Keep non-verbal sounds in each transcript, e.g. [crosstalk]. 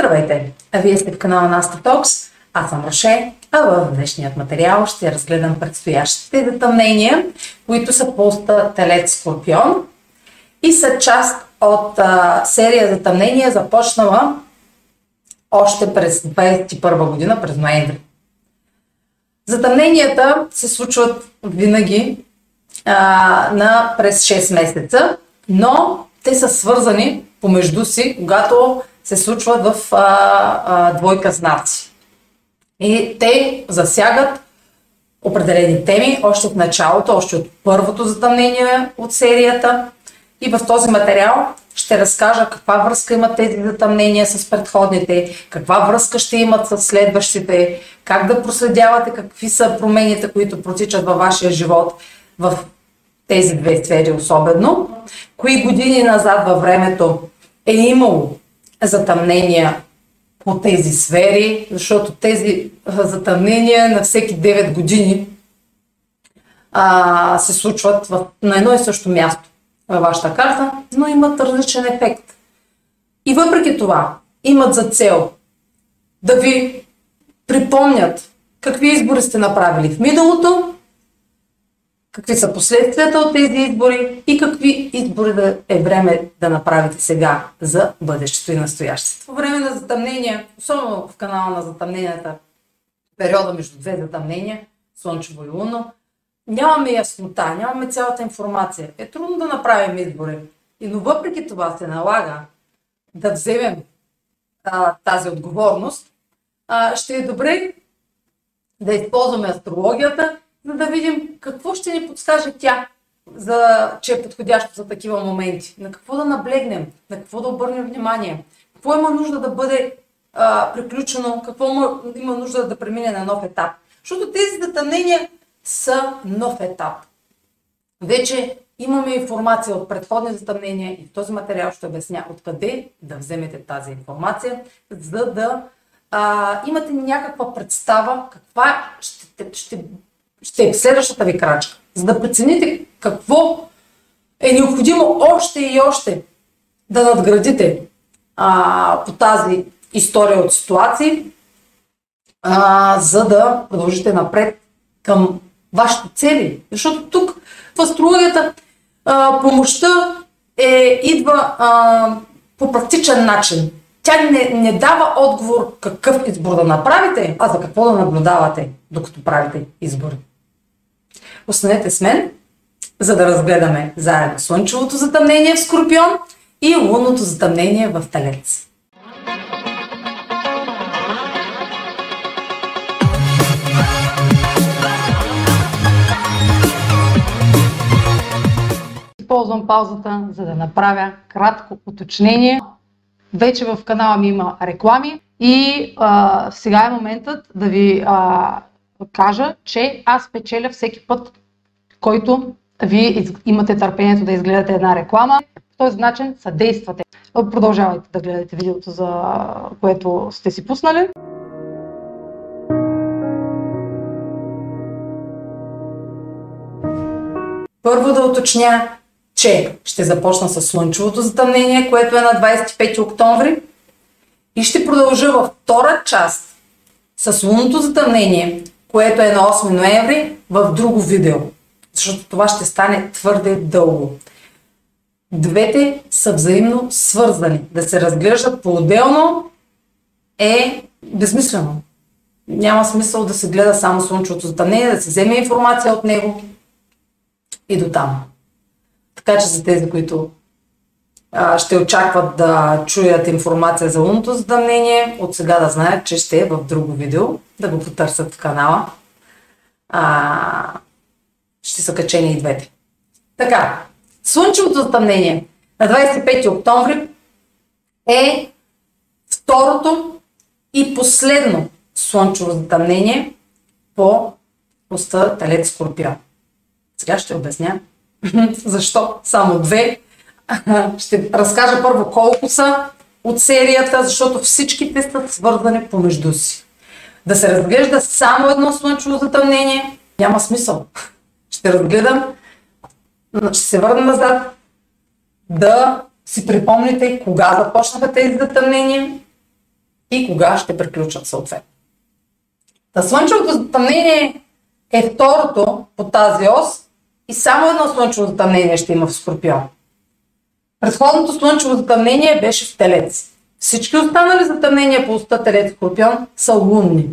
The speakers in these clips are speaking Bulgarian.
Здравейте! Вие сте в канала Наста Токс. Аз съм Роше, а в днешният материал ще разгледам предстоящите затъмнения, които са поста Телец Скорпион и са част от а, серия затъмнения, започнала още през 2021 година, през ноември. Затъмненията се случват винаги а, на през 6 месеца, но те са свързани помежду си, когато се случват в а, а, двойка знаци. И те засягат определени теми още от началото, още от първото затъмнение от серията. И в този материал ще разкажа каква връзка имат тези затъмнения с предходните, каква връзка ще имат с следващите, как да проследявате какви са промените, които протичат във вашия живот в тези две сфери особено, кои години назад във времето е имало затъмнения по тези сфери, защото тези затъмнения на всеки 9 години а, се случват в, на едно и също място във вашата карта, но имат различен ефект. И въпреки това имат за цел да ви припомнят какви избори сте направили в миналото какви са последствията от тези избори и какви избори да е време да направите сега за бъдещето и настоящето. Време на затъмнения, особено в канала на затъмненията, периода между две затъмнения, Слънчево и Луно, нямаме яснота, нямаме цялата информация. Е трудно да направим избори. И, но въпреки това се налага да вземем а, тази отговорност, а, ще е добре да използваме астрологията за да видим какво ще ни подскаже тя, за, че е подходящо за такива моменти. На какво да наблегнем, на какво да обърнем внимание, какво има нужда да бъде а, приключено, какво има нужда да премине на нов етап. Защото тези затъмнения са нов етап. Вече имаме информация от предходни затъмнения и в този материал ще обясня откъде да вземете тази информация, за да а, имате някаква представа каква ще, ще ще е следващата ви крачка, за да прецените какво е необходимо още и още да надградите а, по тази история от ситуации, а, за да продължите напред към вашите цели. Защото тук в астрологията а, помощта е, идва а, по практичен начин. Тя не, не дава отговор какъв избор да направите, а за какво да наблюдавате, докато правите избори. Останете с мен, за да разгледаме заедно Слънчевото затъмнение в Скорпион и лунното затъмнение в Талец. Използвам паузата, за да направя кратко уточнение. Вече в канала ми има реклами и а, сега е моментът да ви а, кажа, че аз печеля всеки път, който вие имате търпението да изгледате една реклама. По този начин съдействате. Продължавайте да гледате видеото, за което сте си пуснали. Първо да уточня, че ще започна с слънчевото затъмнение, което е на 25 октомври и ще продължа във втора част с лунното затъмнение, което е на 8 ноември в друго видео, защото това ще стане твърде дълго. Двете са взаимно свързани. Да се разглеждат по-отделно е безмислено. Няма смисъл да се гледа само слънчевото затъмнение, да се вземе информация от него и до там. Така че за тези, които ще очакват да чуят информация за лунното затъмнение, от сега да знаят, че ще е в друго видео, да го потърсят в канала. А, ще са качени и двете. Така, слънчевото затъмнение на 25 октомври е второто и последно слънчево затъмнение по поста Талец Скорпион. Сега ще обясня [laughs] защо само две [laughs] ще разкажа първо колко са от серията, защото всичките са свързани помежду си. Да се разглежда само едно слънчево затъмнение няма смисъл. [laughs] Ще разгледам, ще се върна назад, да си припомните кога започнаха тези затъмнения и кога ще приключат съответно. Та слънчевото затъмнение е второто по тази ос и само едно слънчево затъмнение ще има в Скорпион. Предходното слънчево затъмнение беше в Телец. Всички останали затъмнения по уста Телец Скорпион са лунни.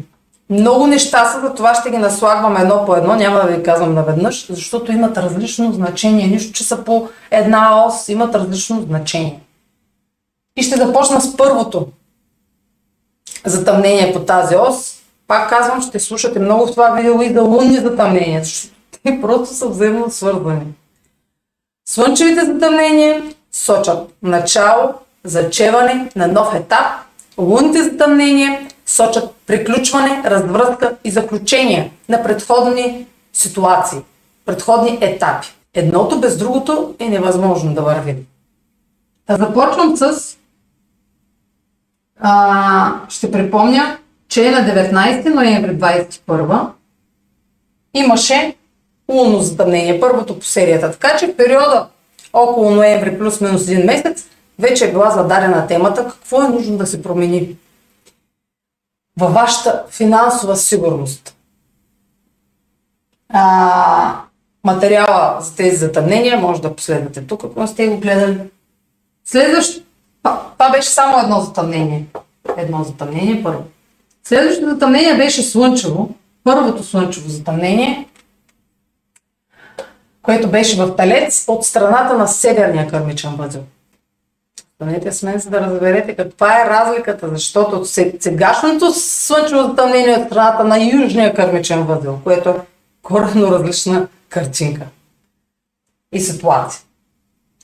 Много неща са, за това ще ги наслагвам едно по едно, няма да ви казвам наведнъж, защото имат различно значение. Нищо, че са по една ос, имат различно значение. И ще започна с първото затъмнение по тази ос. Пак казвам, ще слушате много в това видео и да лунни затъмнения, защото те просто са взаимно свързани. Слънчевите затъмнения сочат начало, зачеване на нов етап. Лунните затъмнения сочат приключване, развръзка и заключение на предходни ситуации, предходни етапи. Едното без другото е невъзможно да върви. Да започвам с... А, ще припомня, че на 19 ноември 21 имаше лунно затъмнение, първото по серията. Така че в периода около ноември плюс-минус един месец вече е била зададена темата какво е нужно да се промени във вашата финансова сигурност. А, материала за тези затъмнения може да последвате тук, ако сте го гледали. Следващо, това беше само едно затъмнение. Едно затъмнение първо. Следващото затъмнение беше слънчево. Първото слънчево затъмнение, което беше в Талец от страната на северния кърмичен възел. Станете с мен, за да разберете каква е разликата, защото сегашното слънчево затъмнение е страната на южния кърмичен възел, което е коренно различна картинка и ситуация.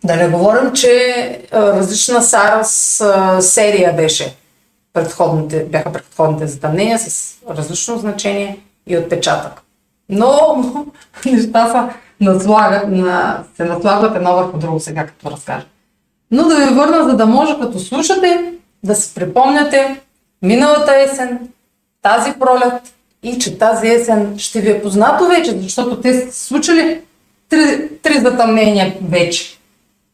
Да не говорим, че различна Сарас серия беше. Предходните, бяха предходните затъмнения с различно значение и отпечатък. Но [laughs] неща са наслагат, на, се наслагват едно върху друго сега, като разкажа. Но да ви върна, за да може като слушате, да си припомняте миналата есен, тази пролет и че тази есен ще ви е познато вече, защото те са случили три, три затъмнения вече.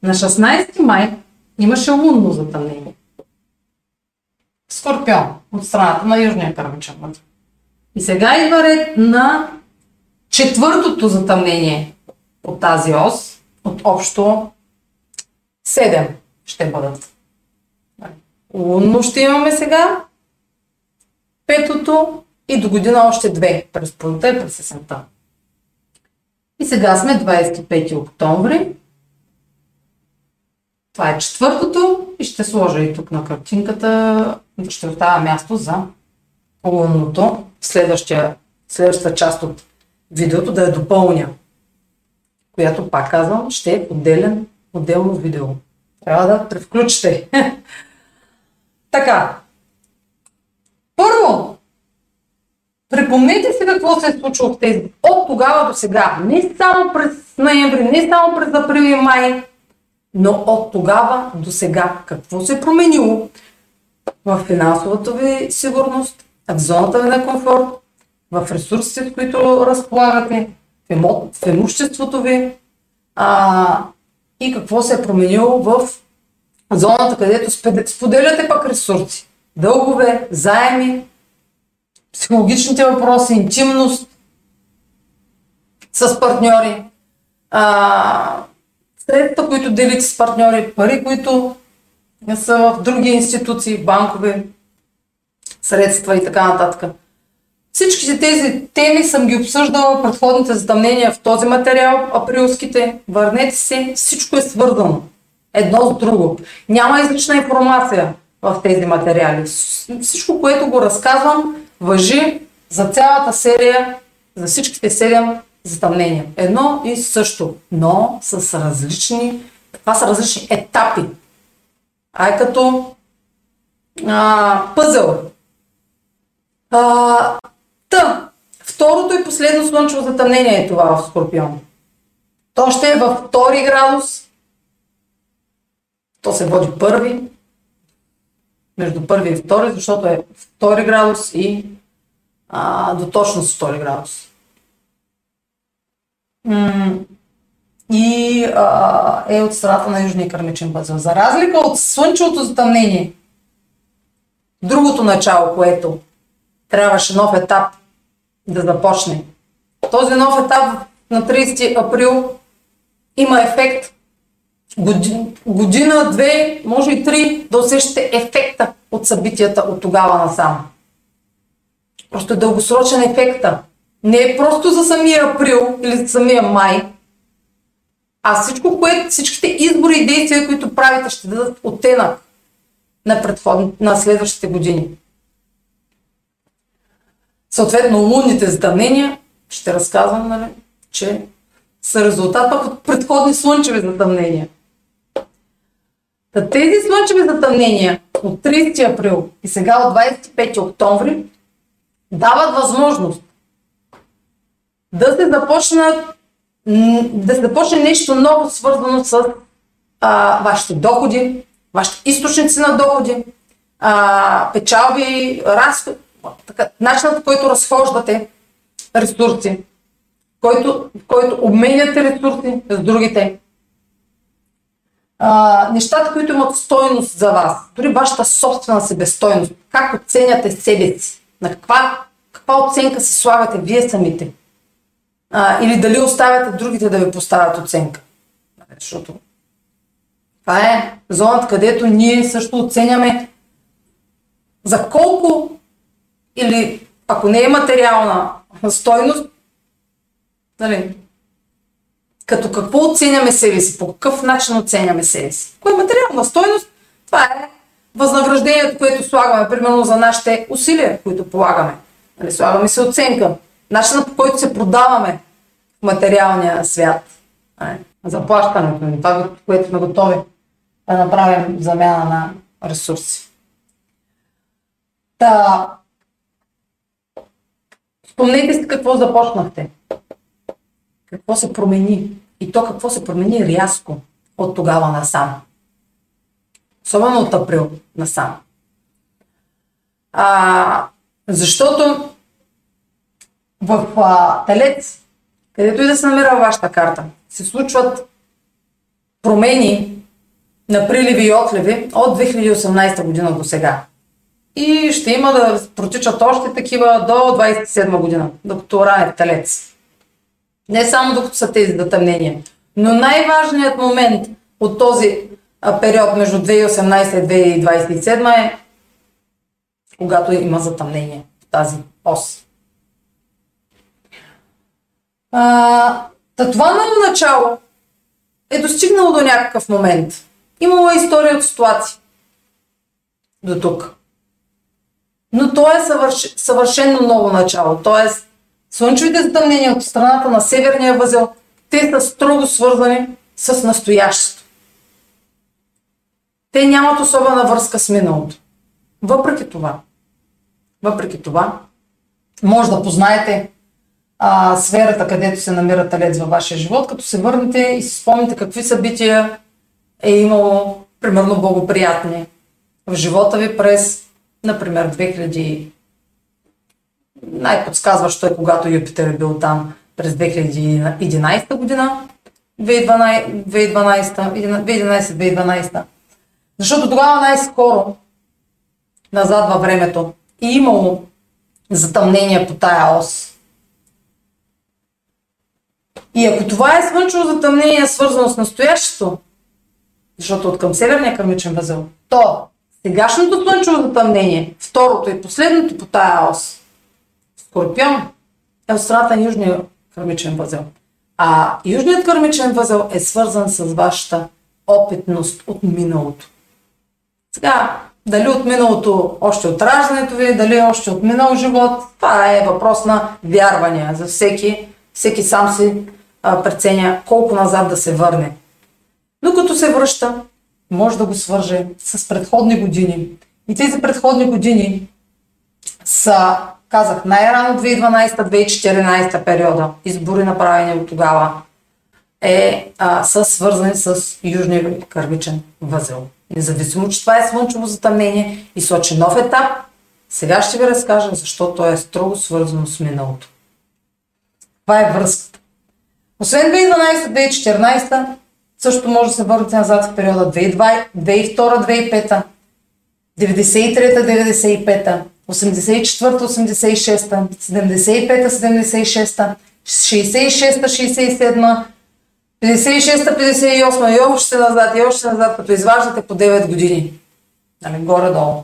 На 16 май имаше лунно затъмнение. Скорпион от страната на Южния Кърмичен И сега идва ред на четвъртото затъмнение от тази ос, от общо 7 ще бъдат. Лунно ще имаме сега, петото и до година още две, през пролета и през есента. И сега сме 25 октомври. Това е четвъртото и ще сложа и тук на картинката, ще оставя място за лунното, следващия, следващата част от видеото да я допълня, която пак казвам, ще е отделен отделно видео. Трябва да превключите. [laughs] така. Първо, припомнете си какво се е случило в тези. От тогава до сега. Не само през ноември, не само през април и май, но от тогава до сега. Какво се е променило в финансовата ви сигурност, в зоната ви на комфорт, в ресурсите, с които разполагате, в имуществото ви, а, и какво се е променило в зоната, където споделяте пък ресурси. Дългове, заеми, психологичните въпроси, интимност с партньори, а, средства, които делите с партньори, пари, които са в други институции, банкови средства и така нататък. Всичките тези теми съм ги обсъждала предходните затъмнения в този материал, априлските. Върнете се, всичко е свързано. Едно с друго. Няма излична информация в тези материали. Всичко, което го разказвам, въжи за цялата серия, за всичките седем затъмнения. Едно и също, но с различни, това са различни етапи. Ай като а, пъзъл. А, второто и последно слънчево затъмнение е това в Скорпион. То ще е във втори градус. То се води първи. Между първи и втори, защото е втори градус и а, до точност втори градус. И а, е от страната на Южния кърмичен възел. За разлика от слънчевото затъмнение, другото начало, което трябваше нов етап да започне. Този нов етап на 30 април има ефект година, година, две, може и три, да усещате ефекта от събитията от тогава насам. Просто е дългосрочен ефекта. Не е просто за самия април или за самия май, а всичко, което, всичките избори и действия, които правите, ще дадат оттенък на, на следващите години. Съответно, лунните затъмнения, ще разказвам, нали, че са резултат пък от предходни слънчеви затъмнения. Та тези слънчеви затъмнения от 30 април и сега от 25 октомври дават възможност да се започнат да се започне нещо ново, свързано с а, вашите доходи, вашите източници на доходи, а, печалби, разход, така, начинът по който разхождате ресурси, който, който обменяте ресурси с другите. А, нещата, които имат стойност за вас, дори вашата собствена себестойност, как оценяте себе си, на каква, каква оценка си слагате вие самите. А, или дали оставяте другите да ви поставят оценка. Защото това е зоната, където ние също оценяме за колко или ако не е материална стойност, нали, като какво оценяме себе си, по какъв начин оценяме себе си. Кое е материална стойност? Това е възнаграждението, което слагаме, примерно за нашите усилия, които полагаме. Нали, слагаме се оценка. Начинът по който се продаваме в материалния свят. Нали, заплащането ни, това, което сме готови да направим замяна на ресурси. Та, спомнете си какво започнахте. Какво се промени. И то какво се промени рязко от тогава насам. Особено от април насам. А, защото в а, Телец, където и да се намира вашата карта, се случват промени на приливи и отливи от 2018 година до сега. И ще има да протичат още такива до 27 година, докато ране Телец. Не само докато са тези затъмнения. Но най-важният момент от този период между 2018 и 2027 е когато има затъмнение в тази ос. А, та това ново начало е достигнало до някакъв момент. Имало е история от ситуации. До тук. Но то е съвърш... съвършено ново начало. Тоест, слънчевите затъмнения от страната на северния възел, те са строго свързани с настоящето. Те нямат особена връзка с миналото. Въпреки това, въпреки това, може да познаете а, сферата, където се намира талец във вашия живот, като се върнете и си спомните какви събития е имало, примерно, благоприятни в живота ви през, например, 2000. Най-подсказващо е, когато Юпитер е бил там през 2011 година, 2012-2012. Защото тогава най-скоро, назад във времето, е имало затъмнение по тая ос. И ако това е слънчево затъмнение, свързано с настоящето, защото от към северния кърмичен възел, то сегашното слънчево затъмнение, второто и последното по тая ос, Скорпион, е от страната на южния кърмичен възел. А южният кърмичен възел е свързан с вашата опитност от миналото. Сега, дали от миналото, още от раждането ви, дали още от минал живот, това е въпрос на вярвания за всеки. Всеки сам си а, преценя колко назад да се върне. Но като се връща, може да го свърже с предходни години. И тези предходни години са, казах, най-рано 2012-2014 периода, избори направени от тогава, е, а, са свързани с Южния кървичен възел. Независимо, че това е слънчево затъмнение и сочи нов етап, сега ще ви разкажа защо то е строго свързано с миналото. Това е връзката. Освен 2012-2014, също може да се върнете назад в периода 2002-2005, 93-та, 95-та, 84-та, 86-та, 75-та, 76-та, 66-та, 67-та, 56-та, 58-та и още назад, и още назад, като изваждате по 9 години. Нали, горе-долу.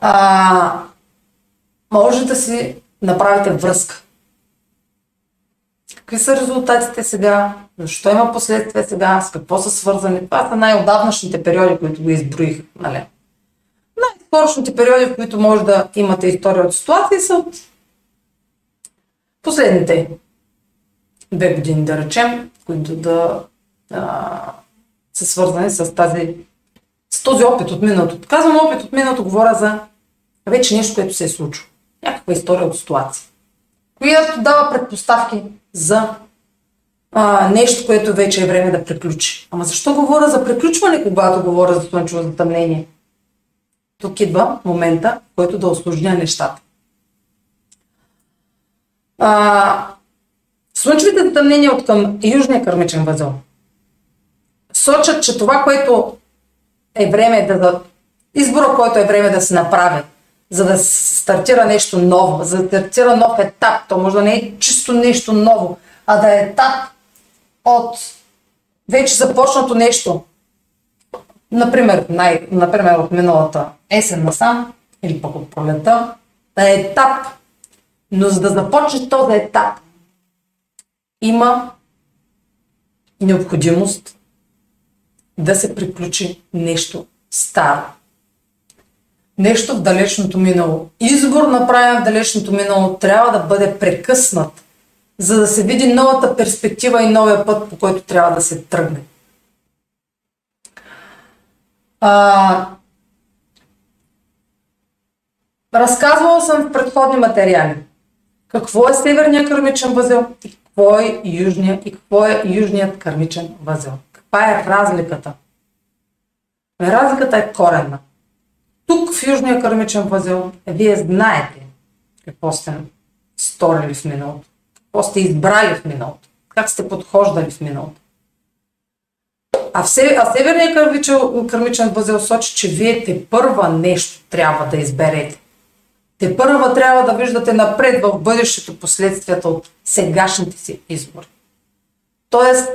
А, може да си направите връзка. Какви са резултатите сега? Защо има последствия сега? С какво са свързани? Това са най-отдавнашните периоди, които го изброих. Нали? Най-скорошните периоди, в които може да имате история от ситуации, са от последните две години, да речем, които да а, са свързани с тази с този опит от миналото. Казвам опит от миналото, говоря за вече нещо, което се е случило. Някаква история от ситуация. Която дава предпоставки за а, нещо, което вече е време да приключи. Ама защо говоря за приключване, когато говоря за слънчево затъмнение? Тук идва момента, в който да осложня нещата. А, слънчевите затъмнения от към южния кърмичен възел сочат, че това, което е време да, да избора, който е време да се направи, за да стартира нещо ново, за да стартира нов етап. То може да не е чисто нещо ново, а да е етап от вече започнато нещо. Например, най, например от миналата есен насам или пък от пролета, да е етап. Но за да започне този етап, има необходимост да се приключи нещо старо. Нещо в далечното минало. Избор направен в далечното минало трябва да бъде прекъснат, за да се види новата перспектива и новия път, по който трябва да се тръгне. А, разказвала съм в предходни материали какво е северният кърмичен възел и какво е южният и какво е южният кърмичен възел. Каква е разликата? Разликата е коренна. Тук в Южния кърмичен възел вие знаете какво сте сторили в миналото, какво сте избрали в миналото, как сте подхождали в миналото. А, в а Северния кърмичен, кърмичен възел сочи, че вие те първа нещо трябва да изберете. Те първа трябва да виждате напред в бъдещето последствията от сегашните си избори. Тоест,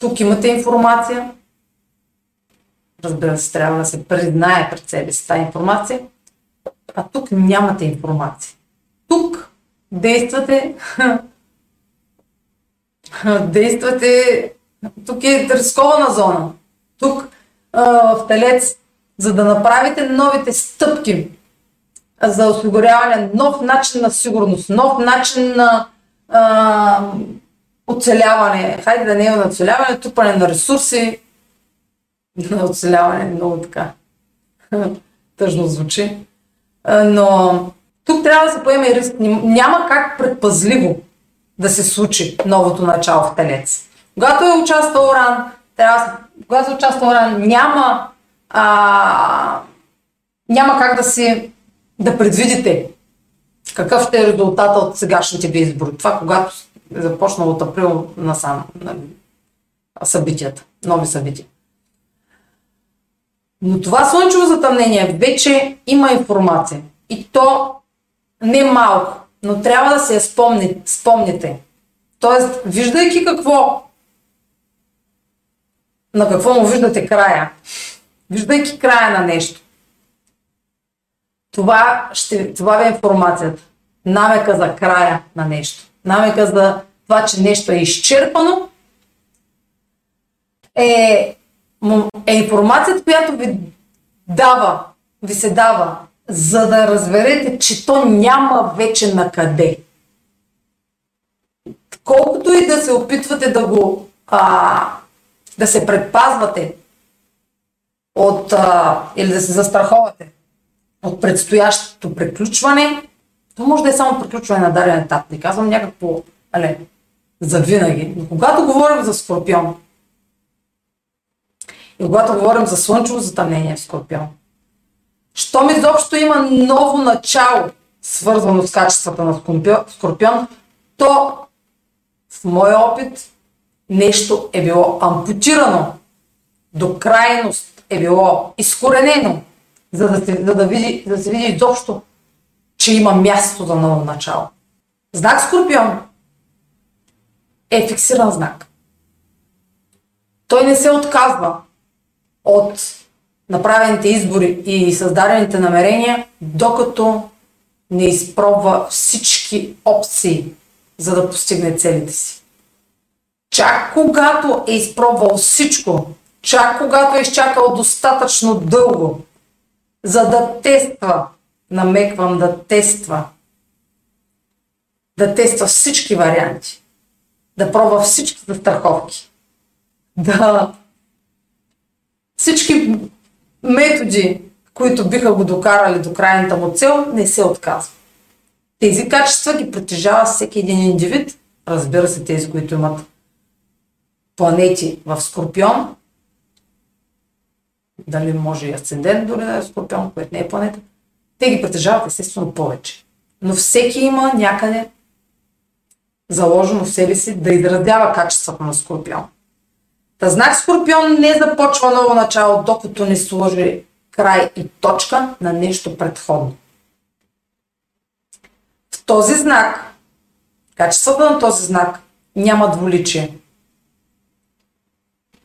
тук имате информация, разбира се, трябва да се признае пред себе си тази информация, а тук нямате информация. Тук действате [laughs] действате тук е рискована зона. Тук в Телец, за да направите новите стъпки за осигуряване нов начин на сигурност, нов начин на а, оцеляване, хайде да не е на оцеляване, тупане на ресурси, на оцеляване, много така [laughs] тъжно звучи. Но тук трябва да се поеме риск. Няма как предпазливо да се случи новото начало в Телец. Когато е участвал Оран, трябва, когато е участвал Оран, няма, а, няма как да си да предвидите какъв ще е резултата от сегашните ви избори. Това, когато е започнало от април насам нали, събитията, нови събития. Но това слънчево затъмнение вече има информация. И то не малко, но трябва да се я спомни, спомните. Тоест, виждайки какво, на какво му виждате края, виждайки края на нещо, това, ще, това ви е информацията. Намека за края на нещо. Намека за това, че нещо е изчерпано, е е информацията, която ви дава, ви се дава, за да разберете, че то няма вече на къде. Колкото и да се опитвате да го а, да се предпазвате от а, или да се застраховате от предстоящото приключване, то може да е само приключване на даден етап. Не казвам някакво, але, завинаги. Но когато говорим за Скорпион, и когато говорим за слънчево затъмнение в Скорпион, щом изобщо има ново начало, свързано с качествата на Скорпион, то в моя опит нещо е било ампутирано до крайност е било изкоренено, за да се, за да види, за да се види изобщо, че има място за ново начало. Знак Скорпион е фиксиран знак. Той не се отказва от направените избори и създадените намерения, докато не изпробва всички опции, за да постигне целите си. Чак когато е изпробвал всичко, чак когато е изчакал достатъчно дълго, за да тества, намеквам да тества, да тества всички варианти, да пробва всички застраховки, да всички методи, които биха го докарали до крайната му цел, не се отказва. Тези качества ги притежава всеки един индивид, разбира се, тези, които имат планети в Скорпион, дали може и асцендент дори да е Скорпион, което не е планета, те ги притежават естествено повече. Но всеки има някъде заложено в себе си да изразява качеството на Скорпион. Та знак Скорпион не започва ново начало, докато не сложи край и точка на нещо предходно. В този знак, качеството на този знак няма дволичие.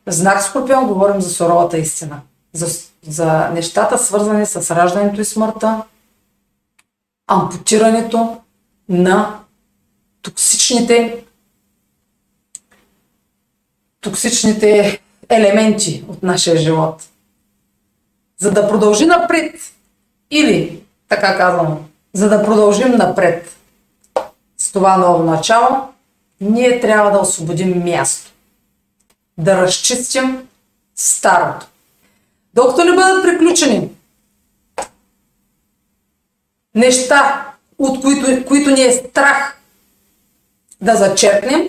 Знак Скорпион говорим за суровата истина. За, за нещата свързани с раждането и смъртта, ампутирането на токсичните токсичните елементи от нашия живот. За да продължи напред, или, така казвам, за да продължим напред с това ново начало, ние трябва да освободим място. Да разчистим старото. Докато не бъдат приключени неща, от които, които ни е страх да зачерпнем,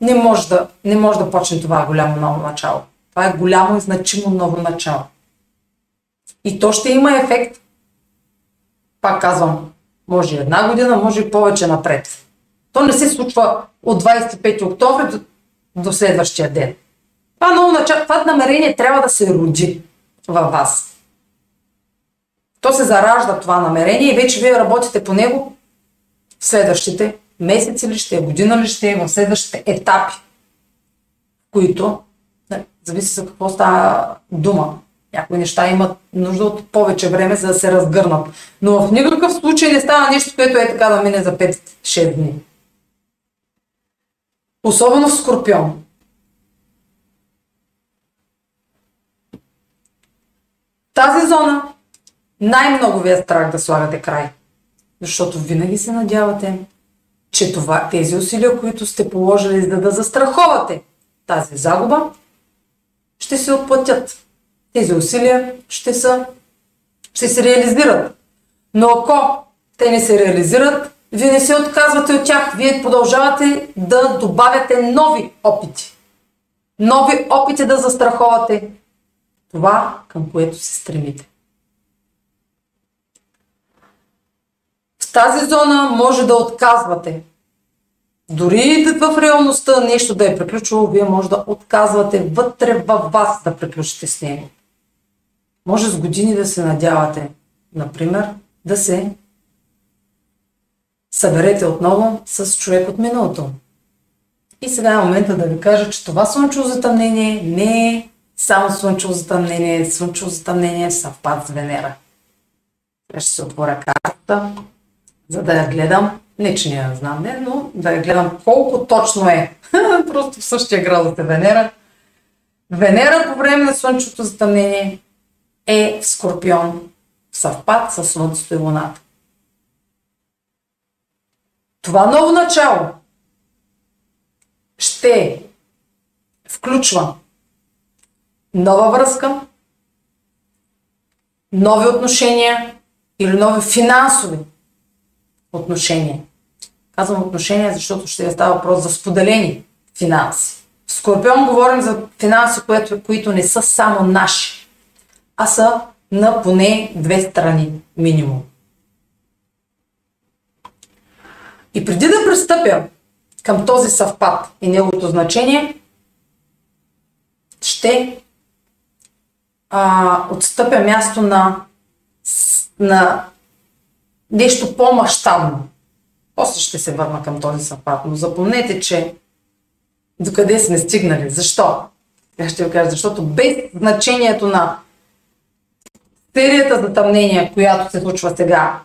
не може да, не може да почне това голямо ново начало. Това е голямо и значимо ново начало. И то ще има ефект, пак казвам, може една година, може и повече напред. То не се случва от 25 октомври до, до следващия ден. Това, ново начало, това намерение трябва да се роди във вас. То се заражда това намерение и вече вие работите по него в следващите месеци ли ще е, година ли ще е, в следващите етапи, които, не, зависи за какво става дума. Някои неща имат нужда от повече време, за да се разгърнат. Но в никакъв случай не става нещо, което е така да мине за 5-6 дни. Особено в Скорпион. Тази зона най-много ви е страх да слагате край. Защото винаги се надявате, че това, тези усилия, които сте положили за да застраховате тази загуба, ще се отплатят. Тези усилия ще, са, ще се реализират. Но ако те не се реализират, вие не се отказвате от тях. Вие продължавате да добавяте нови опити. Нови опити да застраховате това, към което се стремите. Тази зона може да отказвате. Дори в реалността нещо да е приключило, вие може да отказвате вътре във вас да приключите с него. Може с години да се надявате, например, да се съберете отново с човек от миналото. И сега е момента да ви кажа, че това слънчево затъмнение не е само слънчево затъмнение, слънчево затъмнение съвпад с Венера. Ще се отворя карта за да я гледам. Не, че не я знам, не, но да я гледам колко точно е. [laughs] Просто в същия градус е Венера. Венера по време на Слънчевото затъмнение е в Скорпион, в съвпад с Слънцето и Луната. Това ново начало ще включва нова връзка, нови отношения или нови финансови отношения. Казвам отношения, защото ще става въпрос за споделени финанси. В Скорпион говорим за финанси, които, които не са само наши, а са на поне две страни минимум. И преди да пристъпя към този съвпад и неговото значение, ще а, отстъпя място на, на нещо по-масштабно. После ще се върна към този съпад, но запомнете, че докъде сме стигнали. Защо? Я ще ви кажа, защото без значението на серията за тъмнения, която се случва сега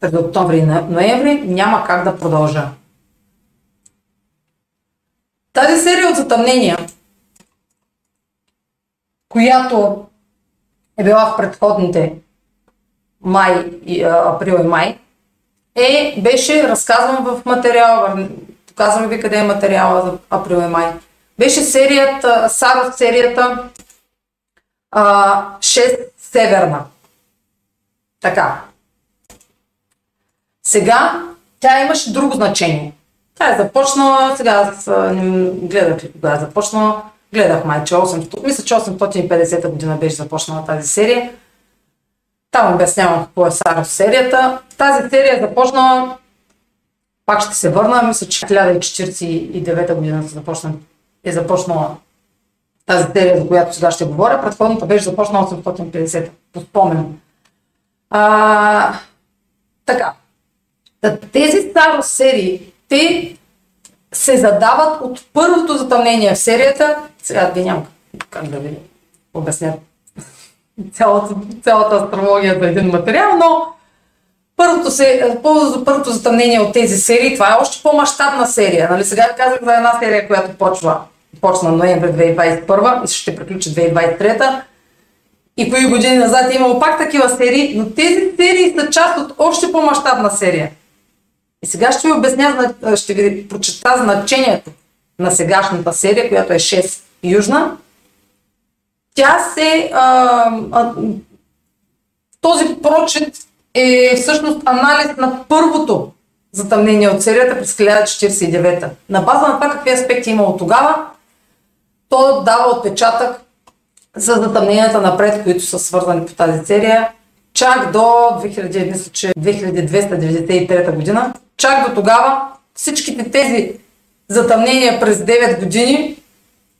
през октомври и ноември, няма как да продължа. Тази серия от затъмнения, която е била в предходните май, април и май, е, беше разказван в материала, показвам ви къде е материала за април и май. Беше серията, Саро серията а, 6 Северна. Така. Сега тя имаше друго значение. Тя е започнала, сега аз гледах ли кога е започнала, гледах майче 800, мисля, че 850 година беше започнала тази серия. Там обяснявам какво е Саров серията. Тази серия започнала, пак ще се върна, мисля, че 1049 година започна, е започнала тази серия, за която сега ще говоря. Предходната беше започнала 850, по спомен. А, така. Тези старо серии, те се задават от първото затъмнение в серията. Сега ви нямам как да ви обясня цялата, цялата астрология за един материал, но първото, се, първото затъмнение от тези серии, това е още по-масштабна серия. Нали? Сега казах за една серия, която почва, почна ноември 2021 и ще приключи 2023 и кои години назад е имало пак такива серии, но тези серии са част от още по-масштабна серия. И сега ще ви обясня, ще ви прочета значението на сегашната серия, която е 6 южна. Тя се... А, а, този прочет е всъщност анализ на първото затъмнение от серията през 1049. На база на това какви аспекти е имало тогава, то дава отпечатък за затъмненията напред, които са свързани по тази серия, чак до 2000, мисля, че 2293 година. Чак до тогава всичките тези затъмнения през 9 години,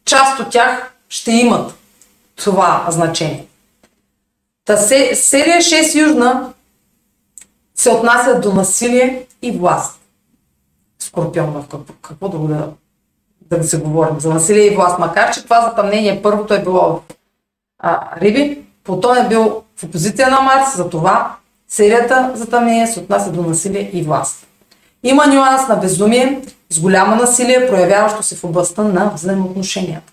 част от тях ще имат това значение. Та се, серия 6 Южна се отнася до насилие и власт. Скорпион в какво, какво друго да, да се говорим за насилие и власт. Макар, че това затъмнение първото е било в а, Риби, Плутон е бил в опозиция на Марс, за това серията затъмнение се отнася до насилие и власт. Има нюанс на безумие с голямо насилие, проявяващо се в областта на взаимоотношенията.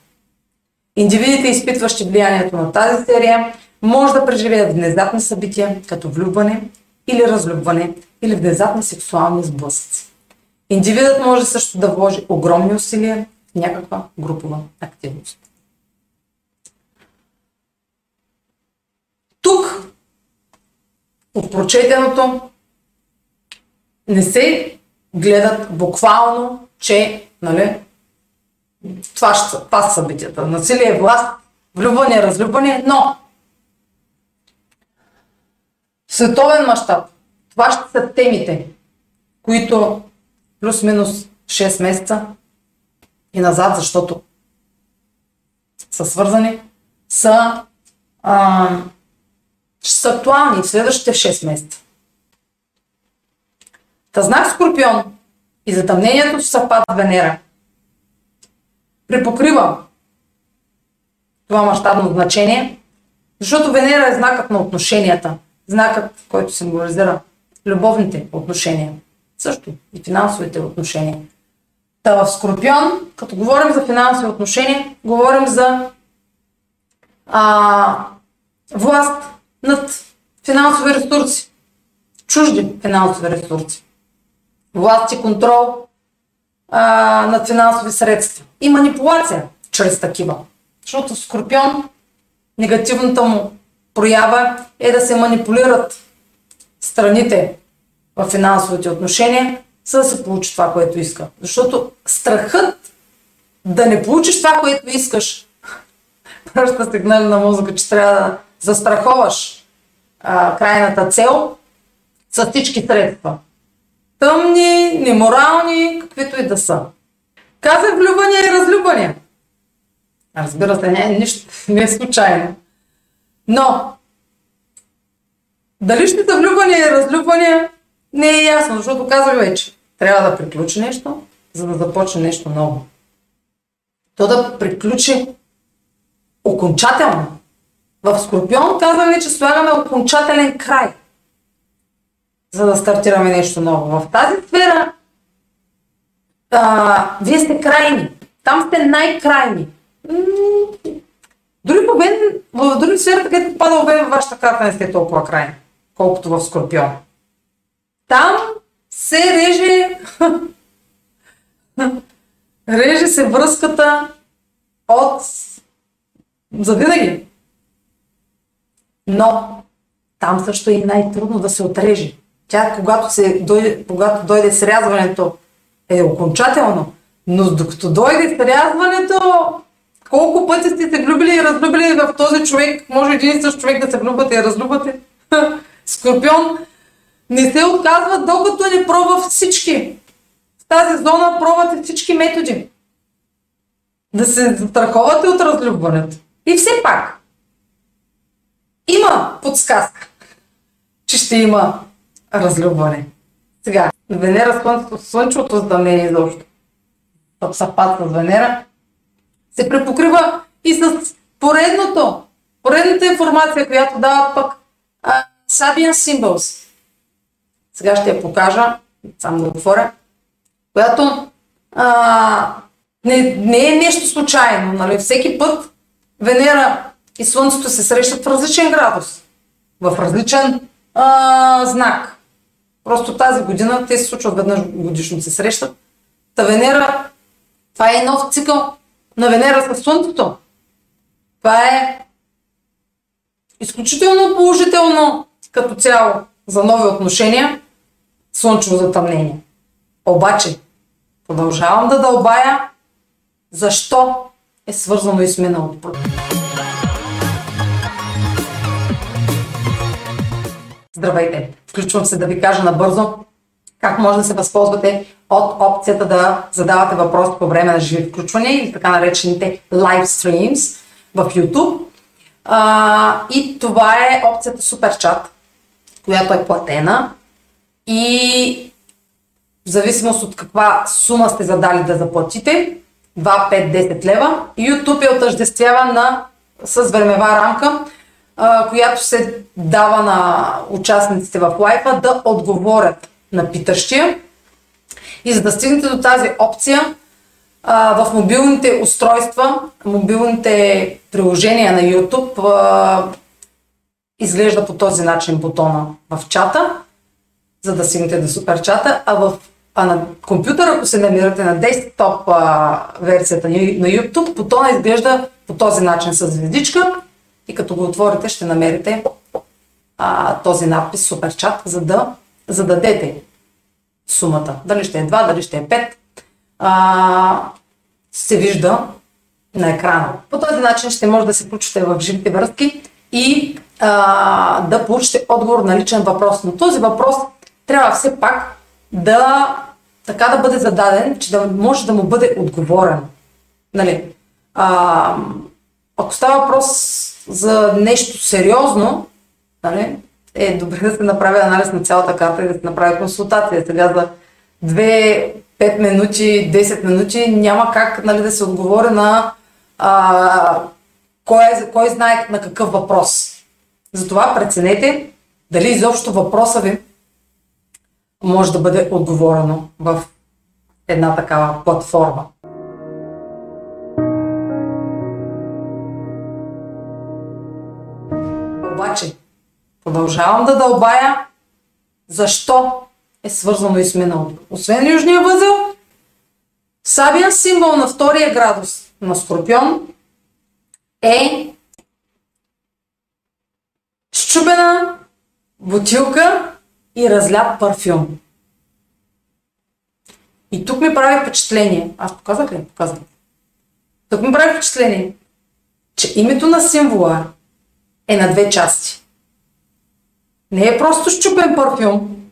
Индивидите, изпитващи влиянието на тази серия, може да преживеят внезапни събития, като влюбване или разлюбване, или внезапни сексуални сблъсъци. Индивидът може също да вложи огромни усилия в някаква групова активност. Тук от прочетеното не се гледат буквално, че нали, това, ще, това са събитията. Насилие, власт, влюбване, разлюбване, но световен мащаб това ще са темите, които плюс-минус 6 месеца и назад, защото са свързани, са, а, са актуални в следващите 6 месеца. Та знак Скорпион и затъмнението с съвпад Венера препокрива това мащабно значение, защото Венера е знакът на отношенията, знакът, който символизира любовните отношения, също и финансовите отношения. Та в Скорпион, като говорим за финансови отношения, говорим за а, власт над финансови ресурси, чужди финансови ресурси власт и контрол а, над финансови средства и манипулация чрез такива. Защото Скорпион, негативната му проява е да се манипулират страните в финансовите отношения, за да се получи това, което иска. Защото страхът да не получиш това, което искаш, [laughs] пръща сигнали на мозъка, че трябва да застраховаш а, крайната цел с всички средства тъмни, неморални, каквито и да са. Казах влюбвания и разлюбвания. Разбира се, не, нищо не е случайно. Но, дали ще са влюбвания и разлюбвания, не е ясно, защото казах вече, трябва да приключи нещо, за да започне нещо ново. То да приключи окончателно. В Скорпион казваме, че слагаме окончателен край, за да стартираме нещо ново. В тази сфера а, вие сте крайни. Там сте най-крайни. Дори по мен, в други сфери, където попада обем вашата карта, не сте толкова крайни, колкото в Скорпион. Там се реже [laughs] реже се връзката от завинаги. Но там също е най-трудно да се отреже. Тя, когато, се дойде, когато дойде срязването, е окончателно. Но докато дойде срязването, колко пъти сте се влюбили и разлюбили в този човек, може един и същ човек да се влюбвате и разлюбвате. Скорпион не се отказва, докато не пробва всички. В тази зона пробвате всички методи. Да се застраховате от разлюбването. И все пак, има подсказка, че ще има разлюбване. Сега, Венера, Слънцето, Слънчевото затъмнение изобщо. Съпад с Венера се препокрива и с поредното, поредната информация, която дава пък Sabian Symbols. Сега ще я покажа, само да отворя, която а, не, не е нещо случайно. Нали? Всеки път Венера и Слънцето се срещат в различен градус, в различен а, знак. Просто тази година те се случват веднъж годишно се срещат. Та Венера, това е нов цикъл на Венера с Слънцето. Това е изключително положително като цяло за нови отношения, слънчево затъмнение. Обаче, продължавам да дълбая защо е свързано и с миналото. Здравейте! Включвам се да ви кажа набързо как може да се възползвате от опцията да задавате въпроси по време на живи включвания или така наречените live streams в YouTube. А, и това е опцията Super която е платена и в зависимост от каква сума сте задали да заплатите, 2, 5, 10 лева, YouTube е отъждествява на, с времева рамка, която се дава на участниците в лайфа да отговорят на питащия. И за да стигнете до тази опция, в мобилните устройства, мобилните приложения на YouTube изглежда по този начин бутона в чата, за да стигнете до супер чата, а в а на компютъра, ако се намирате на десктоп версията на YouTube, бутона изглежда по този начин с звездичка и като го отворите ще намерите а, този надпис Супер чат, за да зададете сумата. Дали ще е 2, дали ще е 5, а, се вижда на екрана. По този начин ще може да се включите в живите връзки и а, да получите отговор на личен въпрос. Но този въпрос трябва все пак да така да бъде зададен, че да може да му бъде отговорен. Нали? А, ако става въпрос за нещо сериозно, нали, е добре да се направи анализ на цялата карта и да се направи консултация. Сега за 2, 5 минути, 10 минути няма как нали, да се отговори на а, кой, кой знае на какъв въпрос. Затова преценете дали изобщо въпроса ви може да бъде отговорено в една такава платформа. Продължавам да дълбая защо е свързано и с миналото. Освен Южния възел, Сабиан символ на втория градус на Скорпион е щупена бутилка и разлят парфюм. И тук ми прави впечатление. Аз показах ли? Показах. Тук ми прави впечатление, че името на символа е на две части. Не е просто щупен парфюм,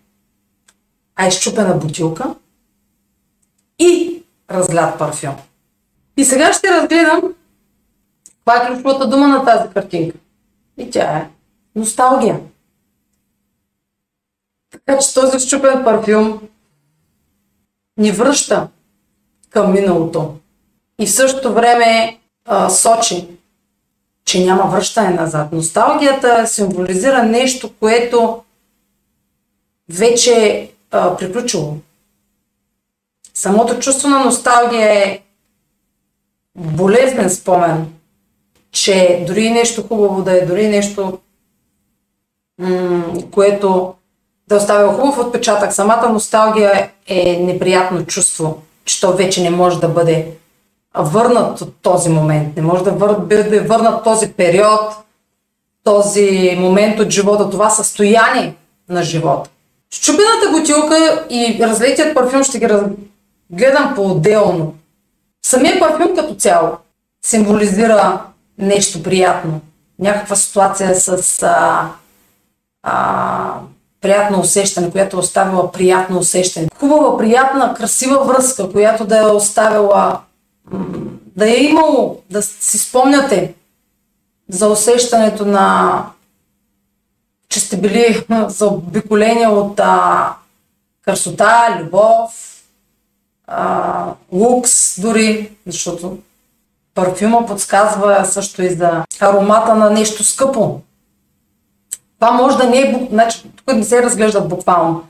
а е щупена бутилка и разлят парфюм. И сега ще разгледам каква е ключовата дума на тази картинка. И тя е носталгия. Така че този щупен парфюм ни връща към миналото. И в същото време а, сочи, че няма връщане назад. Носталгията символизира нещо, което вече е приключило. Самото чувство на носталгия е болезнен спомен, че дори нещо хубаво да е, дори нещо, м- което да оставя хубав отпечатък. Самата носталгия е неприятно чувство, че то вече не може да бъде върнат от този момент. Не може да бъде върнат този период, този момент от живота, това състояние на живота. Щупената бутилка и разлетият парфюм ще ги разгледам по-отделно. Самия парфюм като цяло символизира нещо приятно. Някаква ситуация с а, а, приятно усещане, която е оставила приятно усещане. Хубава, приятна, красива връзка, която да е оставила, да е имало, да си спомняте за усещането на че сте били заобиколени от а, красота, любов, а, лукс дори, защото парфюма подсказва също и за аромата на нещо скъпо. Това може да не е, значи, тук не се разглеждат буквално.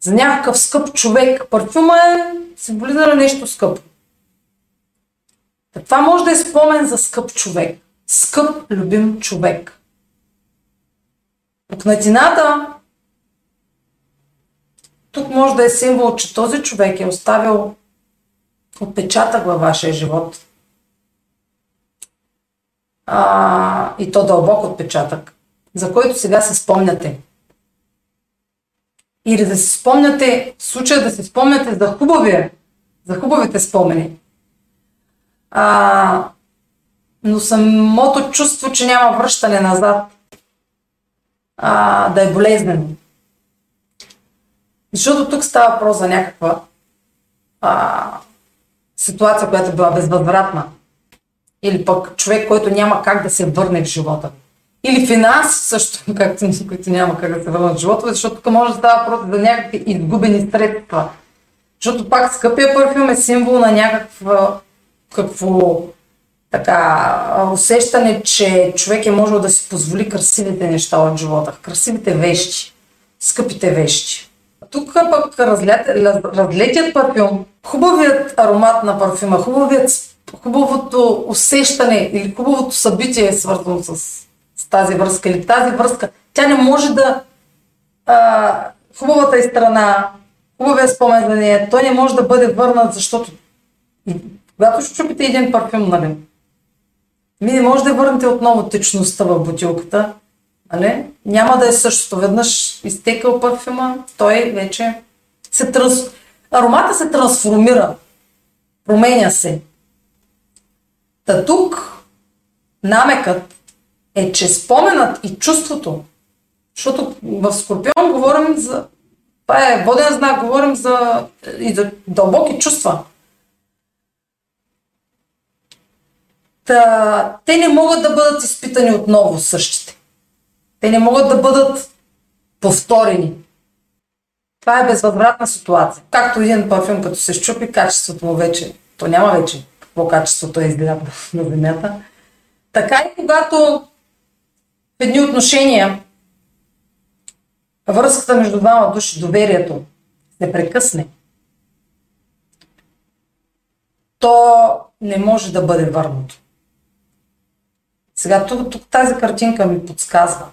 За някакъв скъп човек парфюма е символизира нещо скъпо. Това може да е спомен за скъп човек. Скъп, любим човек. Пукнатината тук може да е символ, че този човек е оставил отпечатък във вашия живот. А, и то дълбок отпечатък за който сега се спомняте. Или да се спомняте, в случая да се спомняте за хубавия, за хубавите спомени. А, но самото чувство, че няма връщане назад, а, да е болезнено. Защото тук става въпрос за някаква а, ситуация, която е била безвъзвратна. Или пък човек, който няма как да се върне в живота. Или финанси също, [laughs] както, които няма как да се върнат в живота, защото тук може да става просто за някакви изгубени средства. Защото пак скъпия парфюм е символ на някакво какво така усещане, че човек е можел да си позволи красивите неща от живота, красивите вещи, скъпите вещи. Тук пък разлет, разлетият парфюм, хубавият аромат на парфюма, хубавият, хубавото усещане или хубавото събитие е свързано с с тази връзка или тази връзка, тя не може да... А, хубавата е страна, хубавия спомен за нея, той не може да бъде върнат, защото когато ще чупите един парфюм, нали, ми не може да върнете отново течността в бутилката, нали? Няма да е същото. Веднъж изтекал парфюма, той вече се транс... Аромата се трансформира, променя се. Та тук намекът е, че споменът и чувството, защото в Скорпион говорим за, това е воден знак, говорим за, и за дълбоки чувства. Та, те не могат да бъдат изпитани отново същите. Те не могат да бъдат повторени. Това е безвъзвратна ситуация. Както един парфюм, като се щупи, качеството му вече, то няма вече какво качеството е изгледа [laughs] на земята. Така и когато в едни отношения връзката между двама души, доверието се прекъсне, то не може да бъде върнато. Сега тук, тук тази картинка ми подсказва,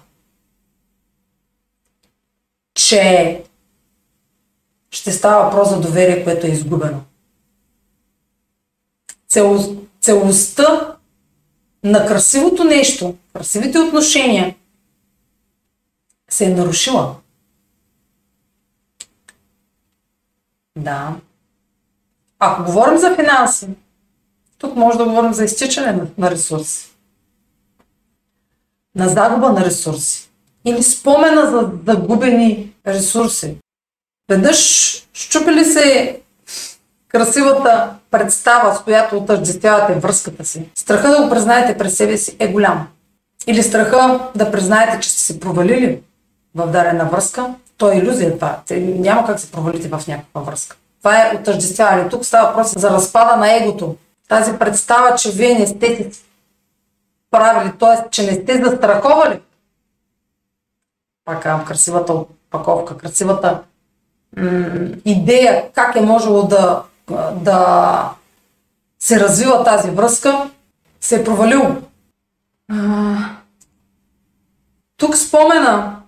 че ще става въпрос за доверие, което е изгубено. Цел, целостта на красивото нещо, красивите отношения, се е нарушила. Да. Ако говорим за финанси, тук може да говорим за изтичане на ресурси. На загуба на ресурси. Или спомена за загубени ресурси. Веднъж щупили се красивата представа, с която отъждествявате връзката си, страха да го признаете през себе си е голям. или страха да признаете, че сте се провалили в дадена връзка, то е иллюзия това. Няма как се провалите в някаква връзка. Това е отъждествяване. Тук става въпрос за разпада на егото. Тази представа, че вие не сте правили, т.е. че не сте застраховали. Пак казвам, красивата опаковка, красивата м- идея как е можело да, да се развива тази връзка, се е провалил. А, тук спомена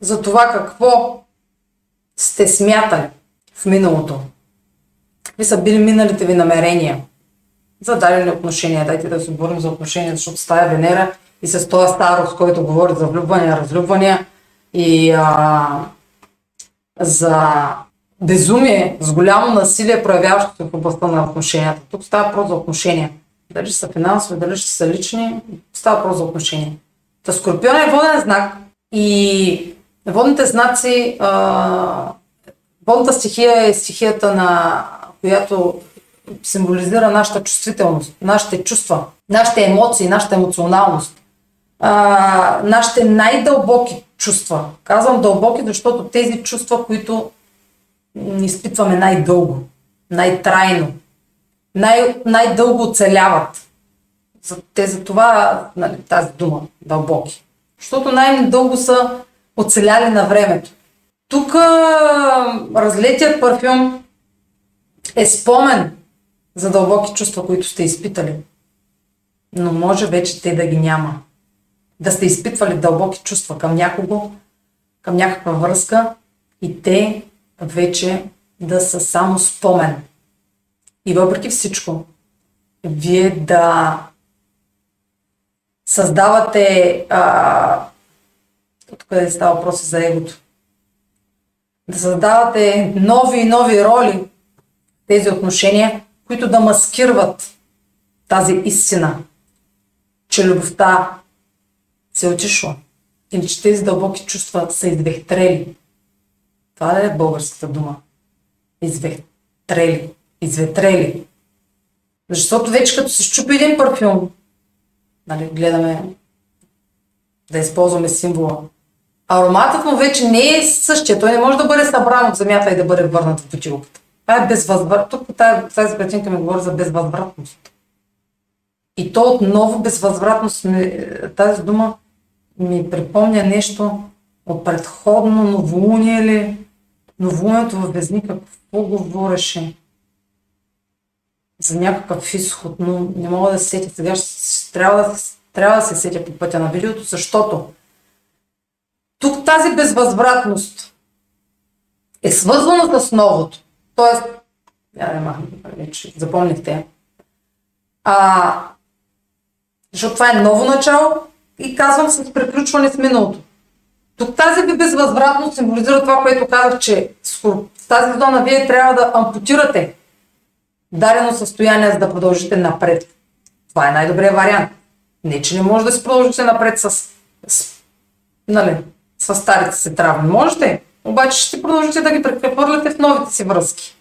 за това какво сте смятали в миналото. Какви са били миналите ви намерения за дадени отношения. Дайте да се говорим за отношения, защото с тая Венера и с този старост, който говори за влюбвания, разлюбвания и а, за безумие, с голямо насилие, проявяващо се в областта на отношенията. Тук става просто за отношения. Дали ще са финансови, дали ще са лични, става просто за отношения. Та Скорпион е воден знак и водните знаци, а, водната стихия е стихията, на която символизира нашата чувствителност, нашите чувства, нашите емоции, нашата емоционалност, а, нашите най-дълбоки чувства. Казвам дълбоки, защото тези чувства, които изпитваме най-дълго, най-трайно, най- най-дълго оцеляват. За, те за това нали, тази дума дълбоки. Защото най-дълго са оцеляли на времето. Тук разлетият парфюм е спомен за дълбоки чувства, които сте изпитали. Но може вече те да ги няма. Да сте изпитвали дълбоки чувства към някого, към някаква връзка и те вече да са само спомен. И въпреки всичко, вие да създавате а, тук къде става въпрос за егото. Да създавате нови и нови роли тези отношения, които да маскират тази истина, че любовта се е отишла или че тези дълбоки чувства са извехтрели. Това ли е българската дума? Извехтрели. Изветрели. Защото вече като се щупи един парфюм, нали, гледаме да използваме символа, ароматът му вече не е същия. Той не може да бъде събран от земята и да бъде върнат в бутилката. Това е безвъзврат. Тук тази, тази картинка ми говори за безвъзвратност. И то отново безвъзвратност, тази дума ми припомня нещо от предходно новолуние ли, новолунието в Везника, какво говореше за някакъв изход, но не мога да се сетя сега, трябва да, трябва да се сетя по пътя на видеото, защото тук тази безвъзвратност е свързвана с новото. Тоест, я махам, вече запомнихте. А, защото това е ново начало и казвам с приключване с миналото. Тук тази безвъзвратност символизира това, което казах, че с тази зона вие трябва да ампутирате дадено състояние, за да продължите напред. Това е най-добрият вариант. Не, че не може да се продължите напред с, с нали, с старите си травми. Можете, обаче ще продължите да ги прехвърляте в новите си връзки.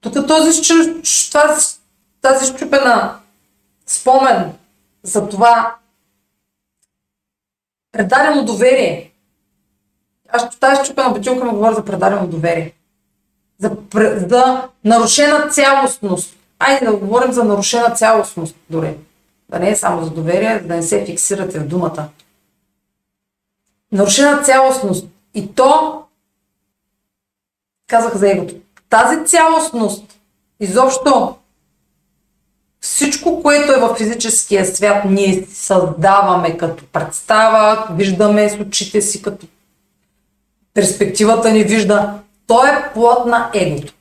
Тук този, тази, тази щупена спомен за това предадено доверие. Аз тази щупена бутилка ми говоря за предадено доверие. За, за нарушена цялостност. Айде да говорим за нарушена цялостност дори. Да не е само за доверие, да не се фиксирате в думата нарушена цялостност. И то, казах за егото, тази цялостност, изобщо всичко, което е в физическия свят, ние създаваме като представа, виждаме с очите си, като перспективата ни вижда, то е плод на егото.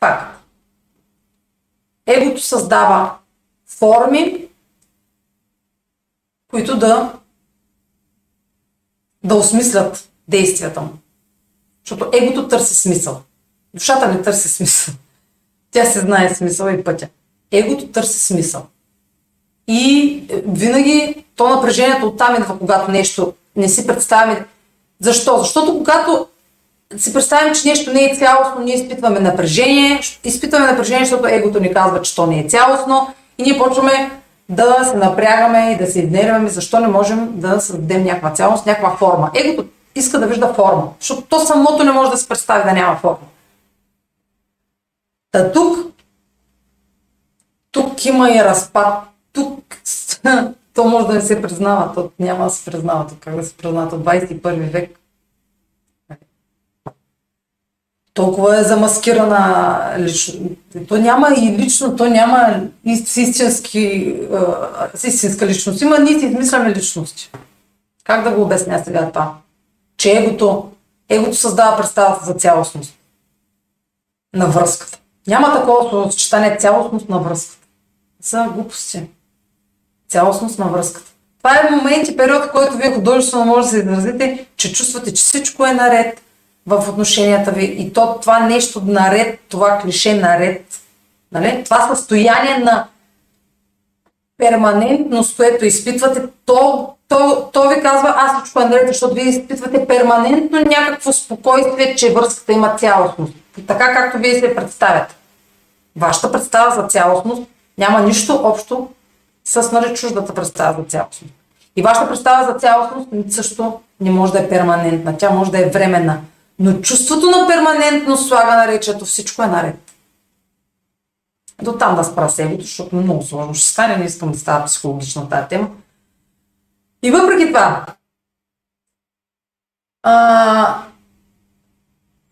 Факт. Егото създава форми, които да да осмислят действията му. Защото егото търси смисъл. Душата не търси смисъл. Тя се знае смисъл и пътя. Егото търси смисъл. И е, винаги то напрежението оттам идва, когато нещо не си представяме. Защо? Защото когато си представим, че нещо не е цялостно, ние изпитваме напрежение. Изпитваме напрежение, защото егото ни казва, че то не е цялостно. И ние почваме да се напрягаме и да се изнервяме, защо не можем да създадем някаква цялост, някаква форма. Егото иска да вижда форма, защото то самото не може да се представи да няма форма. Та тук, тук има и разпад, тук [laughs] то може да не се признава, то няма да се признава, то как да се признава, то 21 век. Толкова е замаскирана лично. То няма и лично, то няма истински, с истинска личност. Има ние си измисляме личности. Как да го обясня сега това? Че егото, егото създава представата за цялостност на връзката. Няма такова съчетание цялостност на връзката. За глупости цялостност на връзката. Това е момент и период, в който вие художествено може да се изразите, че чувствате, че всичко е наред в отношенията ви и то това нещо наред, това клише наред, нали? това състояние на перманентност, което изпитвате, то, то, то ви казва, аз всичко е наред, защото вие изпитвате перманентно някакво спокойствие, че връзката има цялостност. Така както вие се представяте. Вашата представа за цялостност няма нищо общо с нали, чуждата представа за цялостност. И вашата представа за цялостност също не може да е перманентна, тя може да е временна. Но чувството на перманентност слага на речето всичко е наред. До там да спра себето, защото много сложно ще стане, не искам да става психологична тази тема. И въпреки това, а,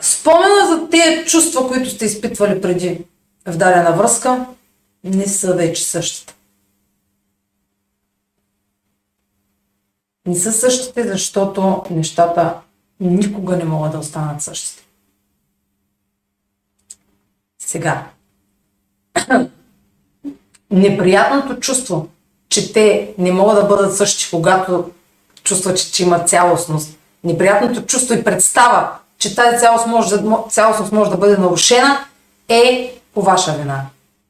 спомена за тези чувства, които сте изпитвали преди в дадена връзка, не са вече същите. не са същите, защото нещата никога не могат да останат същите. Сега, [clears throat] неприятното чувство, че те не могат да бъдат същи, когато чувстват, че, че има цялостност, неприятното чувство и представа, че тази цялост може, цялостност може да бъде нарушена, е по ваша вина.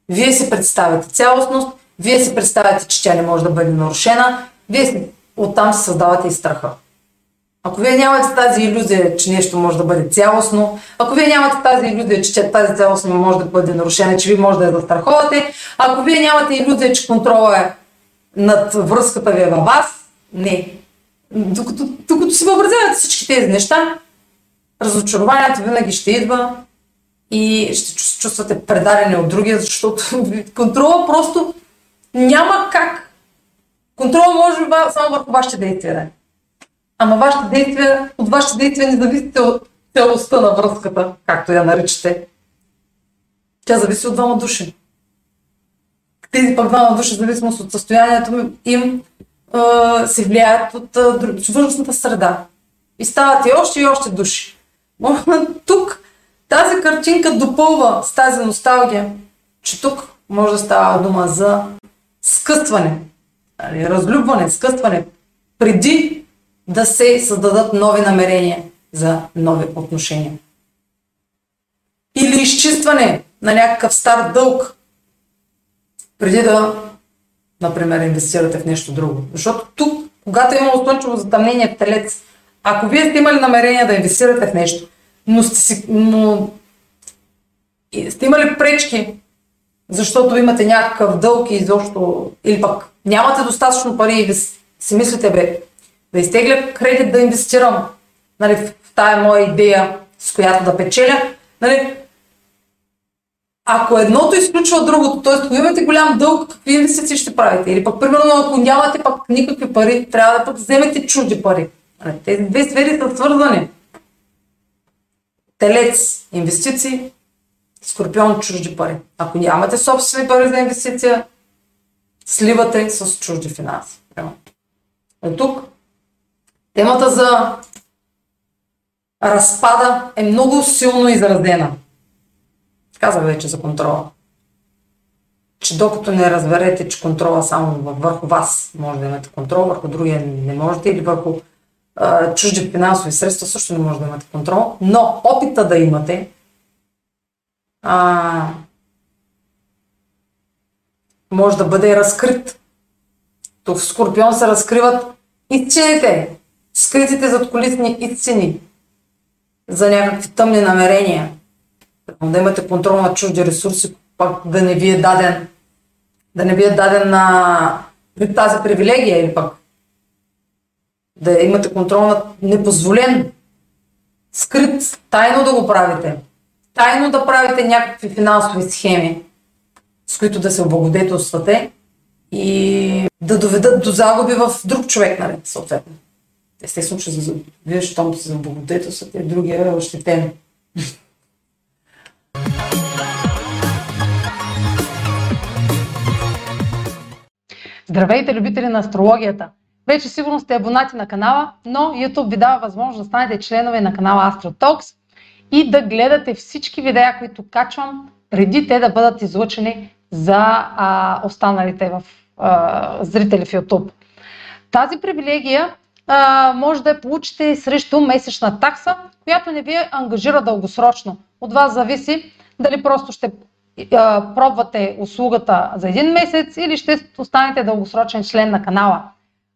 Вие си представяте цялостност, вие си представяте, че тя не може да бъде нарушена, вие си оттам се създавате и страха. Ако вие нямате тази иллюзия, че нещо може да бъде цялостно, ако вие нямате тази иллюзия, че тази цялост не може да бъде нарушена, че вие може да я застраховате, ако вие нямате иллюзия, че контрола е над връзката ви е във вас, не. Докато, докато си въобразявате всички тези неща, разочарованието винаги ще идва и ще чувствате предадени от другия, защото [laughs] контрола просто няма как Контрол може само върху вашите действия. Ама вашите действия, от вашите действия не зависите от целостта на връзката, както я наричате. Тя зависи от двама души. Тези пък двама души, в зависимост от състоянието им, се влияят от външната среда. И стават и още и още души. [laughs] Тук тази картинка допълва с тази носталгия, че тук може да става дума за скъсване Нали, разлюбване, скъсване, преди да се създадат нови намерения за нови отношения. Или изчистване на някакъв стар дълг, преди да, например, инвестирате в нещо друго. Защото тук, когато имало слънчево затъмнение в телец, ако вие сте имали намерение да инвестирате в нещо, но сте, си, но сте имали пречки защото имате някакъв дълг и изобщо, или пък нямате достатъчно пари и си мислите, бе, да изтегля кредит, да инвестирам нали, в тая моя идея, с която да печеля. Нали, ако едното изключва другото, т.е. ако имате голям дълг, какви инвестиции ще правите? Или пък, примерно, ако нямате пък никакви пари, трябва да пък вземете чужди пари. Нали, тези две сфери са свързани. Телец, инвестиции, Скорпион чужди пари. Ако нямате собствени пари за инвестиция, сливате с чужди финанси. От тук темата за разпада е много силно изразена. Казах вече за контрола. Че докато не разберете, че контрола само върху вас може да имате контрол, върху другия не можете или върху а, чужди финансови средства също не може да имате контрол, но опита да имате а, може да бъде разкрит. Тук в Скорпион се разкриват истините, скритите зад колисни истини за някакви тъмни намерения. Да имате контрол на чужди ресурси, пак да не ви е даден да не ви е дадена тази привилегия или пък да имате контрол над непозволен, скрит, тайно да го правите. Тайно да правите някакви финансови схеми, с които да се облагодетелствате и да доведат до загуби в друг човек, нали, съответно. Естествено, че вие, щом се облагодетелствате, другия е ощетен. Здравейте, любители на астрологията! Вече сигурно сте абонати на канала, но YouTube ви дава възможност да станете членове на канала AstroTalks и да гледате всички видеа, които качвам, преди те да бъдат излъчени за а, останалите в, а, зрители в YouTube. Тази привилегия а, може да я получите срещу месечна такса, която не ви ангажира дългосрочно. От вас зависи дали просто ще а, пробвате услугата за един месец или ще останете дългосрочен член на канала.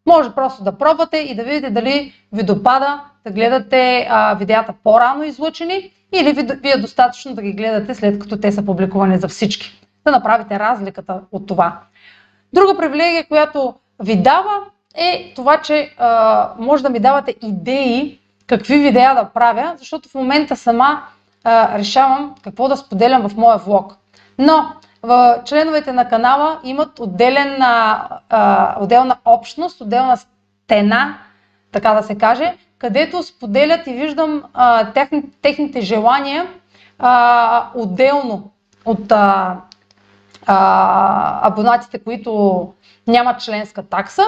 Може просто да пробвате и да видите дали ви допада да гледате а, видеята по-рано излъчени или ви, ви е достатъчно да ги гледате след като те са публикувани за всички. Да направите разликата от това. Друга привилегия, която ви дава е това, че а, може да ми давате идеи какви видеа да правя, защото в момента сама а, решавам какво да споделям в моя влог. Но в членовете на канала имат отделен, а, отделна общност, отделна стена, така да се каже, където споделят и виждам а, техни, техните желания а, отделно от а, а, абонатите, които нямат членска такса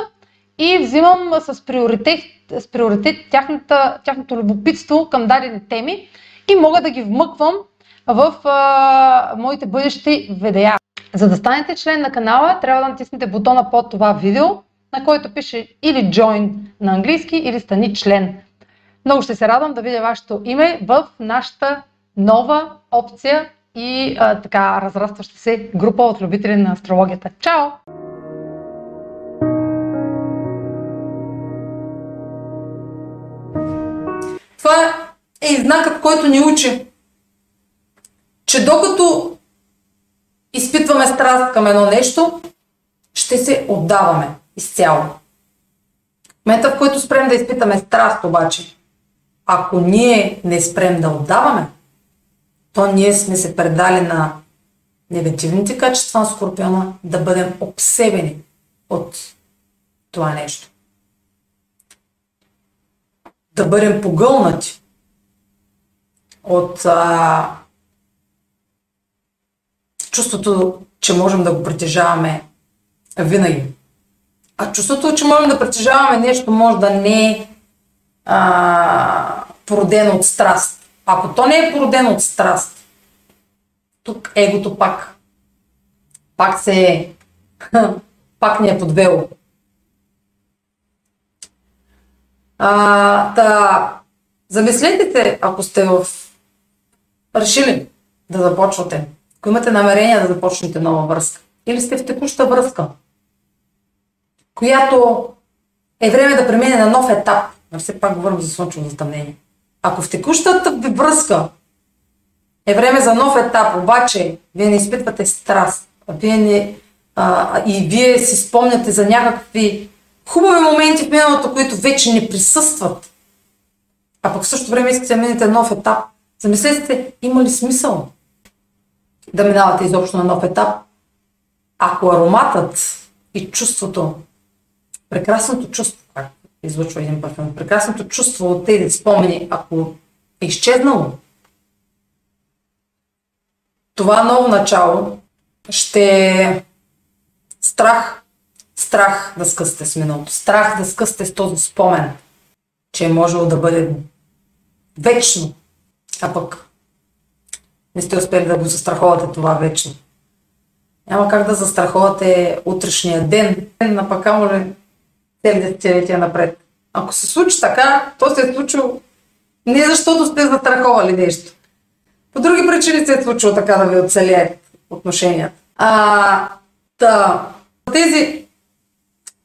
и взимам с приоритет, с приоритет тяхната, тяхното любопитство към дадени теми и мога да ги вмъквам в а, моите бъдещи видеа. За да станете член на канала, трябва да натиснете бутона под това видео, на който пише или Join на английски, или Стани член. Много ще се радвам да видя вашето име в нашата нова опция и а, така разрастваща се група от любители на астрологията. Чао! Е знакът, който ни учи че докато изпитваме страст към едно нещо, ще се отдаваме изцяло. Момента, в който спрем да изпитаме страст обаче, ако ние не спрем да отдаваме, то ние сме се предали на негативните качества на Скорпиона да бъдем обсебени от това нещо. Да бъдем погълнати от а, чувството, че можем да го притежаваме винаги. А чувството, че можем да притежаваме нещо, може да не е а, породено от страст. Ако то не е породено от страст, тук егото пак, пак се е, [laughs] пак ни е подвело. А, та, замислете ако сте в решили да започвате? Ако имате намерение да започнете нова връзка. Или сте в текуща връзка, която е време да премине на нов етап, но все пак говорим за слънчево затъмнение. Ако в текущата ви връзка е време за нов етап, обаче вие не изпитвате страст, а вие не, а, и вие си спомняте за някакви хубави моменти в миналото, които вече не присъстват, а пък в същото време искате да минете нов етап, замислете има ли смисъл? да минавате изобщо на нов етап, ако ароматът и чувството, прекрасното чувство, как излъчва един парфюм, прекрасното чувство от тези спомени, ако е изчезнало, това ново начало ще е страх, страх да скъсте с миналото, страх да скъсте с този спомен, че е можело да бъде вечно, а пък не сте успели да го застраховате това вечно. Няма как да застраховате утрешния ден, на пък ли цели десетилетия напред. Ако се случи така, то се е случило не защото сте застраховали нещо. По други причини се е случило така да ви оцелеят отношенията. А, та, тези,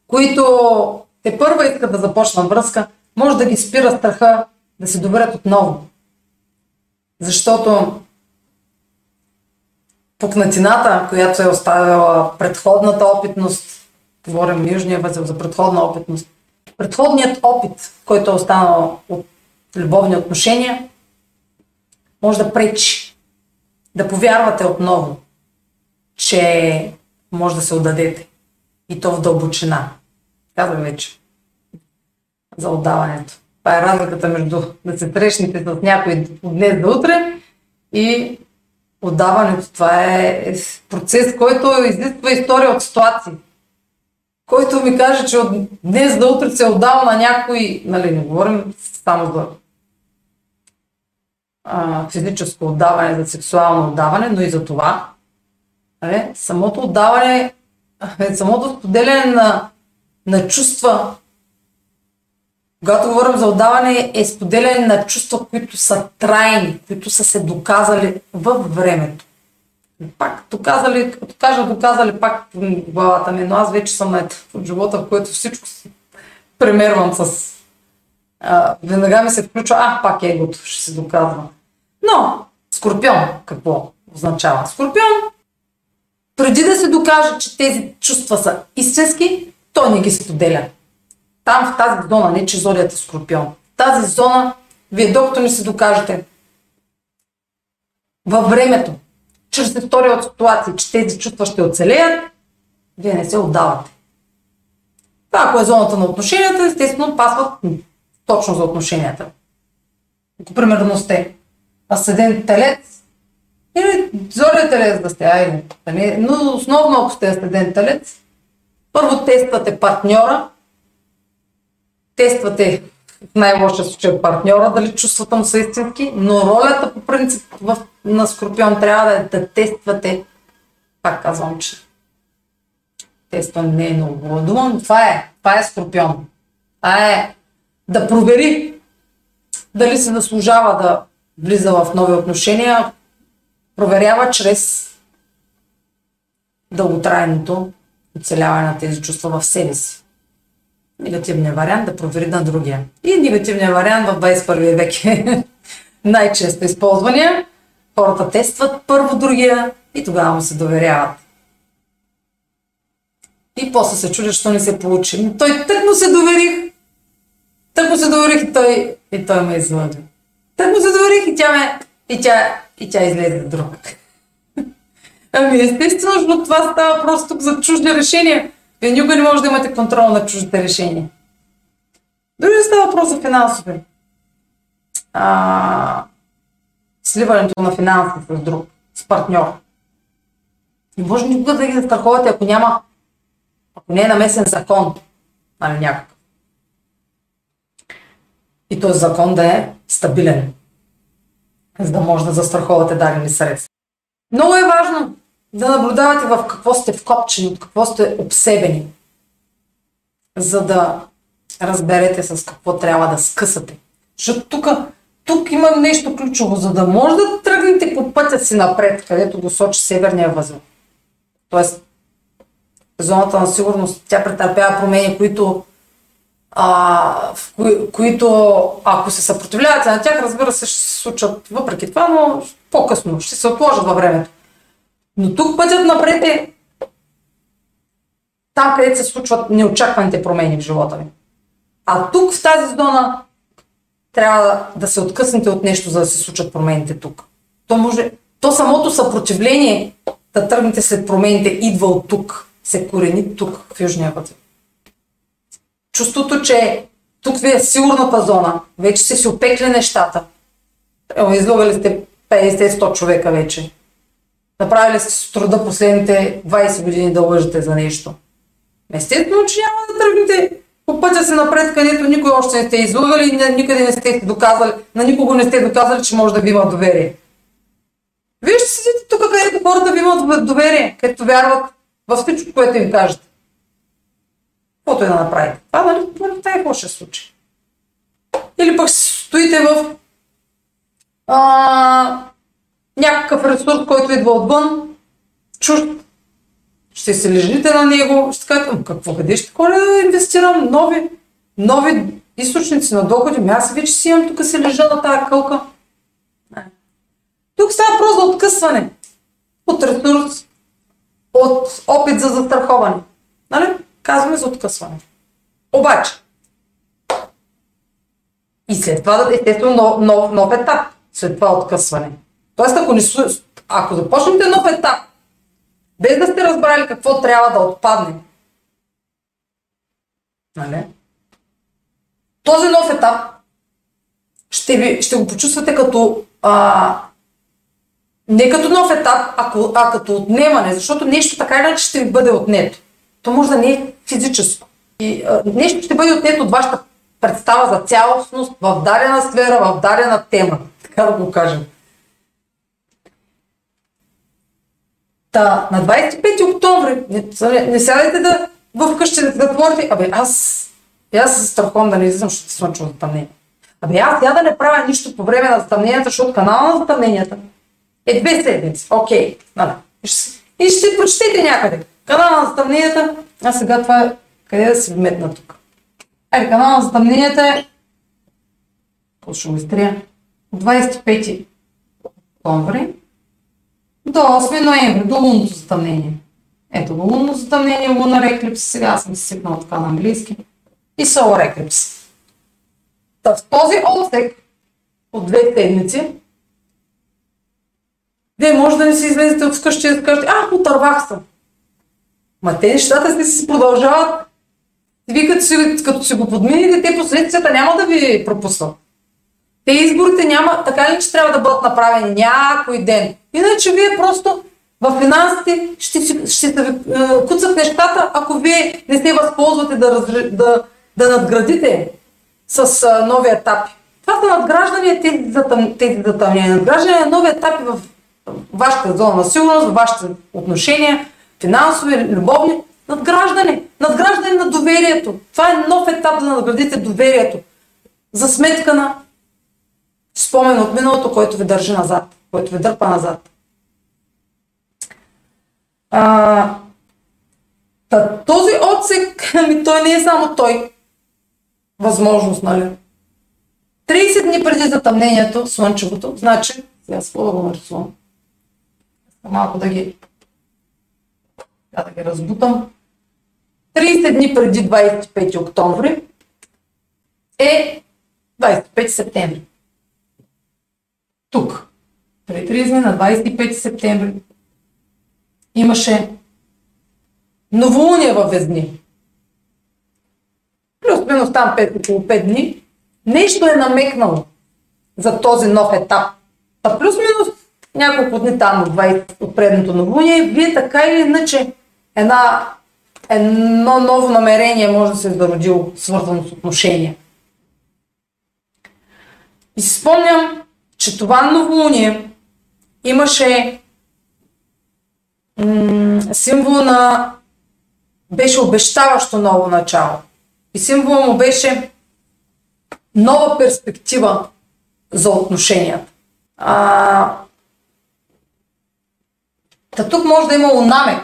които те първа искат да започнат връзка, може да ги спира страха да се доверят отново. Защото пукнатината, която е оставила предходната опитност, говорим Южния възел за предходна опитност, предходният опит, който е останал от любовни отношения, може да пречи да повярвате отново, че може да се отдадете. И то в дълбочина. Казвам вече за отдаването. Това е разликата между да се срещнете с някой от днес до утре и отдаването. Това е процес, който изисква история от ситуации. Който ми каже, че от днес до утре се отдава на някой, нали, не говорим само за а, физическо отдаване, за сексуално отдаване, но и за това. Нали, самото отдаване, [laughs] самото споделяне на, на чувства, когато говорим за отдаване, е споделяне на чувства, които са трайни, които са се доказали във времето. Пак доказали, като кажа доказали пак в главата ми, но аз вече съм на етап от живота, в който всичко премервам с... А, веднага ми се включва, а, пак егото ще се доказва. Но, Скорпион, какво означава? Скорпион, преди да се докаже, че тези чувства са истински, той не ги споделя. Там в тази зона, не че зодията Скорпион. В тази зона, вие докато не се докажете във времето, чрез история от ситуации, че тези чувства ще оцелеят, вие не се отдавате. Това, ако е зоната на отношенията, естествено пасват точно за отношенията. Ако примерно сте асцендент телец, или зория телец да сте, айде. Но основно ако сте асцендент телец, първо тествате партньора, тествате в най-лошия случай партньора, дали чувствата му са истински, но ролята по принцип в, на Скорпион трябва да е да тествате, пак казвам, че тестване не е много хубава дума, това е, това е Скорпион. Това е да провери дали се заслужава да влиза в нови отношения, проверява чрез дълготрайното оцеляване на тези чувства в себе си негативния вариант да провери на другия. И негативният вариант в 21 век е [laughs] най-често използвания. Хората тестват първо другия и тогава му се доверяват. И после се чудят, що не се получи. Той тък му се доверих. Тък му се доверих и той, и той ме излъжи. Тък му се доверих и тя ме, и тя, и тя излезе друг. [laughs] Ами естествено, защото това става просто тук за чужди решения. Вие никога не може да имате контрол на чуждите решения. Дори да става въпрос за финансови. А, сливането на финанси с друг, с партньор. Не може никога да ги застраховате, ако няма, ако не е намесен закон, нали някакъв. И този закон да е стабилен, за да може да застраховате дадени средства. Много е важно да наблюдавате в какво сте вкопчени, от какво сте обсебени, за да разберете с какво трябва да скъсате. Защото тук, тук има нещо ключово, за да може да тръгнете по пътя си напред, където го сочи северния възел. Тоест, зоната на сигурност, тя претърпява промени, които, а, в кои, които ако се съпротивлявате на тях, разбира се, ще се случат въпреки това, но по-късно ще се отложат във времето. Но тук пътят напред е там, където се случват неочакваните промени в живота ви. А тук в тази зона трябва да се откъснете от нещо, за да се случат промените тук. То може, то самото съпротивление да тръгнете след промените идва от тук, се корени тук, в Южния път. Чувството, че тук ви е сигурната зона, вече сте си опекли нещата. Излагали сте 50-100 човека вече. Направили сте с труда последните 20 години да лъжете за нещо. Естествено, че няма да тръгнете по пътя си напред, където никой още не сте излагали, никъде не сте доказали, на никого не сте доказали, че може да ви има доверие. Вие ще седите тук, където хората ви имат доверие, където вярват във всичко, което им кажете. Каквото е да направите. Това, нали, това е ще случи. Или пък стоите в а, някакъв ресурс, който идва отвън, чужд, ще се лежите на него, ще кажете, какво, къде ще ходя да инвестирам нови, нови източници на доходи, ами аз вече си имам, тук се лежа на тази кълка. Тук става просто за откъсване. от ресурс, от опит за застраховане. Нали? Казваме за откъсване. Обаче, и след това, естествено, нов, нов, нов етап, след това откъсване. Тоест, ако, не, ако започнете нов етап, без да сте разбрали какво трябва да отпадне, нали? този нов етап ще, ви, ще го почувствате като а, не като нов етап, а, а като отнемане, защото нещо така иначе ще ви бъде отнето. То може да не е физическо. И, а, нещо ще бъде отнето от вашата представа за цялостност в дадена сфера, в дадена тема. Така да го кажем. Та, на 25 октомври, не, не, сядайте да вкъщи да, да творите, абе аз, аз се страхувам да не излизам, защото слънчево затъмнение. Абе аз я да не правя нищо по време на затъмненията, защото канала на затъмненията е две седмици. Окей, нали. И ще прочетете някъде. Канала на затъмненията, а сега това е къде да се вметна тук. Ай, канала на затъмненията е го изтрия. От 25 октомври до 8 ноември, до лунното затъмнение. Ето го лунно затъмнение, лунар еклипс, сега съм си сипнал така на английски. И солар еклипс. Та в този отсек от две седмици, вие може да не си излезете от вкъщи и да кажете, а, отървах съм. Ма те нещата си продължават. Вие като си, като си го подмините, те последствията няма да ви пропуснат. Те изборите няма, така ли, че трябва да бъдат направени някой ден. Иначе вие просто в финансите ще, ще, ще ви е, куцат нещата, ако вие не се възползвате да, да, да надградите с а, нови етапи. Това са надграждания, тези, затъм, тези затъмнения. Надграждане нови етапи в вашата зона на сигурност, в вашите отношения, финансови, любовни. Надграждане. Надграждане на доверието. Това е нов етап да надградите доверието. За сметка на спомен от миналото, който ви държи назад, който ви дърпа назад. А, този отсек, [laughs] ами той не е само той възможност, нали? 30 дни преди затъмнението, слънчевото, значи, сега с да го нарисувам. Малко да ги, да, да ги разбутам. 30 дни преди 25 октомври е 25 септември. Тук. Преди 30 дни на 25 септември имаше новолуние във Везни плюс-минус там 5, около 5 дни, нещо е намекнало за този нов етап. А плюс-минус няколко дни там от, 20, от предното новолуние, вие така или иначе една, едно ново намерение може да се е зародило, свързано с отношения. И си спомням, че това новолуние имаше м- символ на беше обещаващо ново начало. И символа му беше нова перспектива за отношенията. А, та тук може да има намек,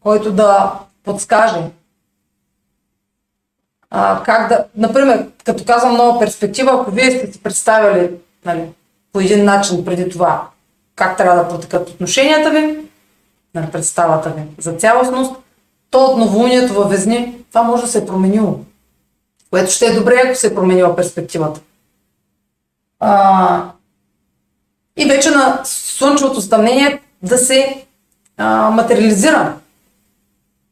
който да подскаже а, как да, например, като казвам нова перспектива, ако вие сте си представили нали, по един начин преди това как трябва да протекат отношенията ви, нали, представата ви за цялостност, то от новолунието във Везни, това може да се е променило. Което ще е добре, ако се е променила перспективата. А, и вече на слънчевото стъмнение да се а, материализира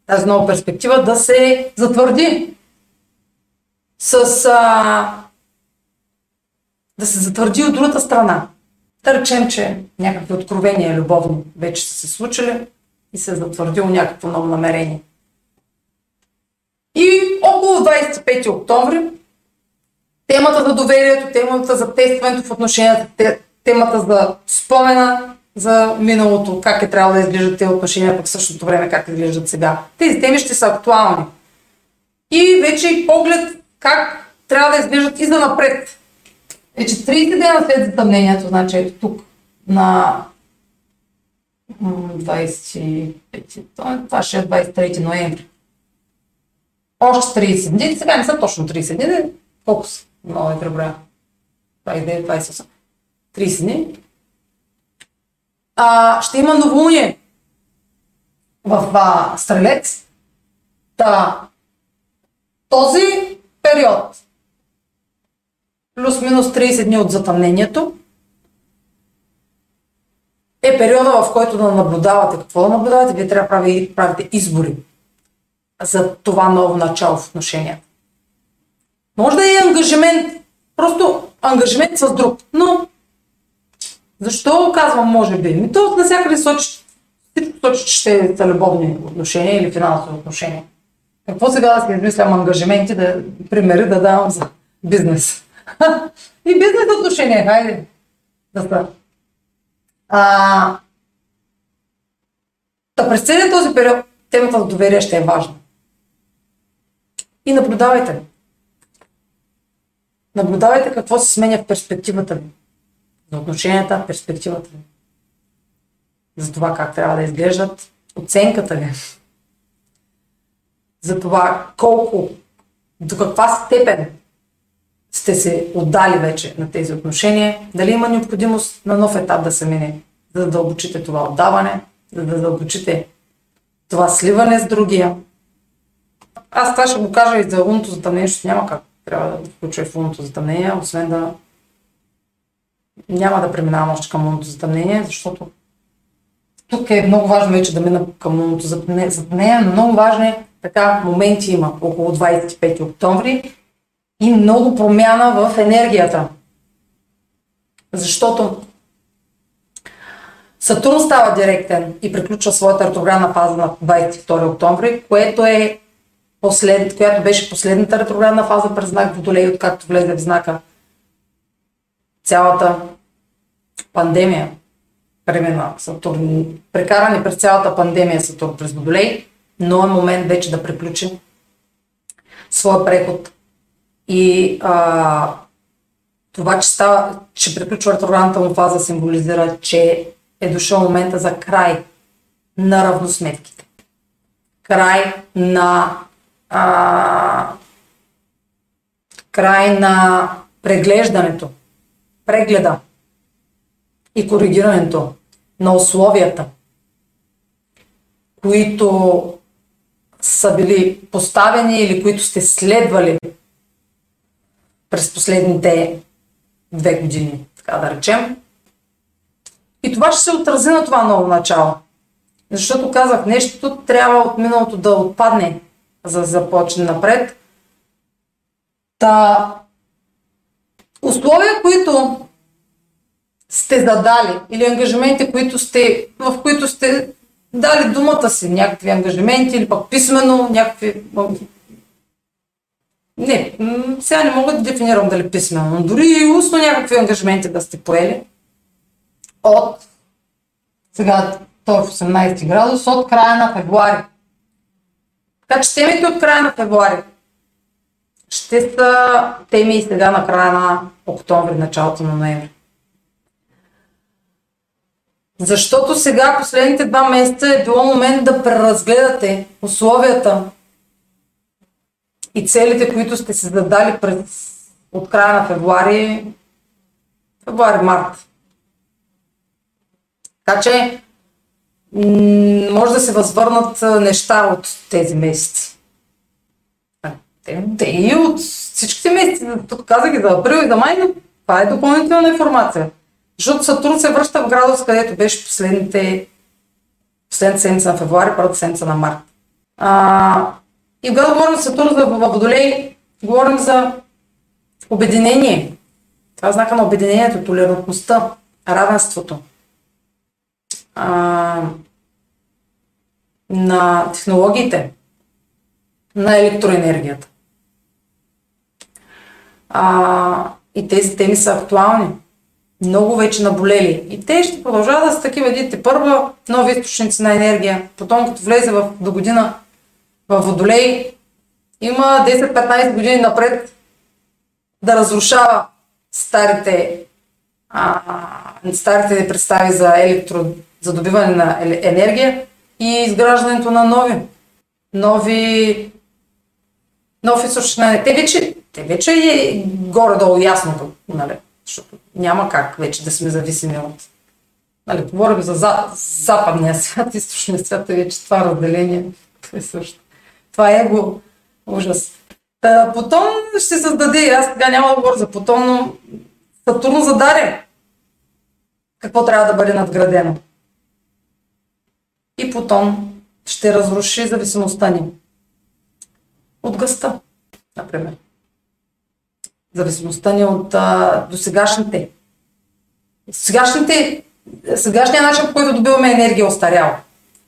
тази нова перспектива, да се затвърди с а, да се затвърди от другата страна. Да речем, че някакви откровения любовни вече са се случили и се е затвърдило някакво ново намерение. И около 25 октомври темата за доверието, темата за тестването в отношенията, темата за спомена за миналото, как е трябвало да изглеждат тези отношения, пък в същото време как изглеждат сега. Тези теми ще са актуални. И вече и поглед как трябва да изглеждат и за напред. Вече 30 дена след затъмнението, значи ето тук на 25, това ще е 23 ноември още 30 дни. Сега не са точно 30 дни. Колко са? Много е преброя. 29, 28. 30 дни. а, ще има новолуние в а, Стрелец. Та, този период, плюс-минус 30 дни от затъмнението, е периода, в който да наблюдавате. Какво да наблюдавате? Вие трябва да правите, правите избори за това ново начало в отношенията. Може да е ангажимент, просто ангажимент с друг, но защо казвам може би? Ми то навсякъде сочи, всичко сочи, че ще са любовни отношения или финансови отношения. Какво сега да си измислям ангажименти, да примери да давам за бизнес? [laughs] И бизнес отношения, хайде да са. А, да през целият този период темата за доверие ще е важна. И наблюдавайте. Наблюдавайте какво се сменя в перспективата ви. За отношенията, перспективата ви. За това как трябва да изглеждат оценката ви. За това колко, до каква степен сте се отдали вече на тези отношения, дали има необходимост на нов етап да се мине, за да задълбочите това отдаване, за да задълбочите това сливане с другия. Аз това ще го кажа и за лунното затъмнение, защото няма как трябва да включва и в лунното затъмнение, освен да няма да преминавам още към лунното затъмнение, защото тук е много важно вече да мина към лунното затъмнение, но много важни така моменти има около 25 октомври и много промяна в енергията. Защото Сатурн става директен и приключва своята ретроградна фаза на 22 октомври, което е послед, която беше последната ретроградна фаза през знак Водолей, откакто влезе в знака цялата пандемия премина Сатурн, прекарани през цялата пандемия Сатурн през Водолей, но е момент вече да приключим своя преход и а, това, че, става, че приключва ретроградната му фаза, символизира, че е дошъл момента за край на равносметките. Край на а, край на преглеждането, прегледа и коригирането на условията, които са били поставени или които сте следвали през последните две години, така да речем. И това ще се отрази на това ново начало. Защото казах, нещото трябва от миналото да отпадне, за да започне напред. Та, условия, които сте задали или ангажименти, които сте, в които сте дали думата си, някакви ангажименти или пък писменно, някакви... Не, сега не мога да дефинирам дали писменно, но дори и устно някакви ангажименти да сте поели от сега той в 18 градус, от края на февруари. Така че темите от края на февруари ще са теми и сега на края на октомври, началото на ноември. Защото сега, последните два месеца, е било момент да преразгледате условията и целите, които сте се задали през, от края на февруари, февруари-март. Така че може да се възвърнат неща от тези месеци. Те, те и от всичките месеци, тук казах и за април и за май, но това е допълнителна информация. Защото Сатурн се връща в градус, където беше последните последната седмица на февруари, първата седмица на март. А, и когато говорим за Сатурн за Водолей, говорим за обединение. Това е знака на обединението, толерантността, равенството. А, на технологиите, на електроенергията. А, и тези теми са актуални много вече наболели. И те ще продължават да са такива, видите, първа нови източници на енергия, потом като влезе в, до година в Водолей, има 10-15 години напред да разрушава старите, а, старите представи за електро, за добиване на енергия и изграждането на нови, нови, нови източници. Те вече, те вече е горе-долу ясно, нали? Защото няма как вече да сме зависими от Нали, говорим за, за западния свят, [laughs] източния свят е вече това разделение. Това е също. Това е его ужас. Та, потом ще създаде, аз сега няма да говоря за потом, но Сатурно зададе какво трябва да бъде надградено. И потом ще разруши зависимостта ни от гъста, например. Зависимостта ни от а, досегашните. Сегашните, сегашният начин, по който добиваме енергия, е остарял.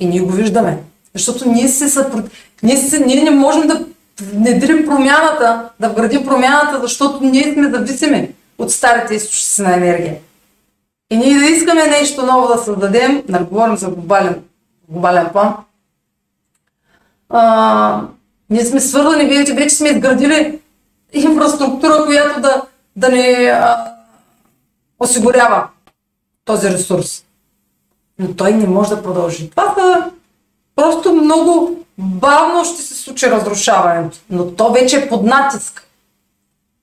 И ние го виждаме. Защото ние, се съпро... ние, се, ние не можем да внедрим промяната, да вградим промяната, защото ние сме зависими от старите източници на енергия. И ние да искаме нещо ново да създадем, нали, говорим за глобален, глобален план, а, ние сме свързани, вече, вече сме изградили инфраструктура, която да, да ни а, осигурява този ресурс. Но той не може да продължи. Това са просто много бавно ще се случи разрушаването, но то вече е под натиск.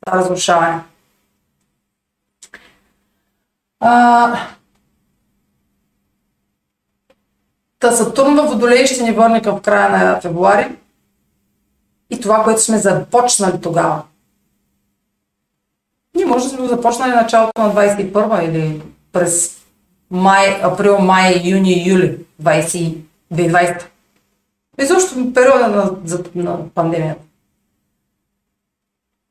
Това разрушаване. А, Та Сатурн във Водолей ще ни върне към края на февруари и това, което сме започнали тогава. Ние може да сме го започнали началото на 21 или през май, април, май, юни, юли 20, 2020. И също периода на, на пандемията.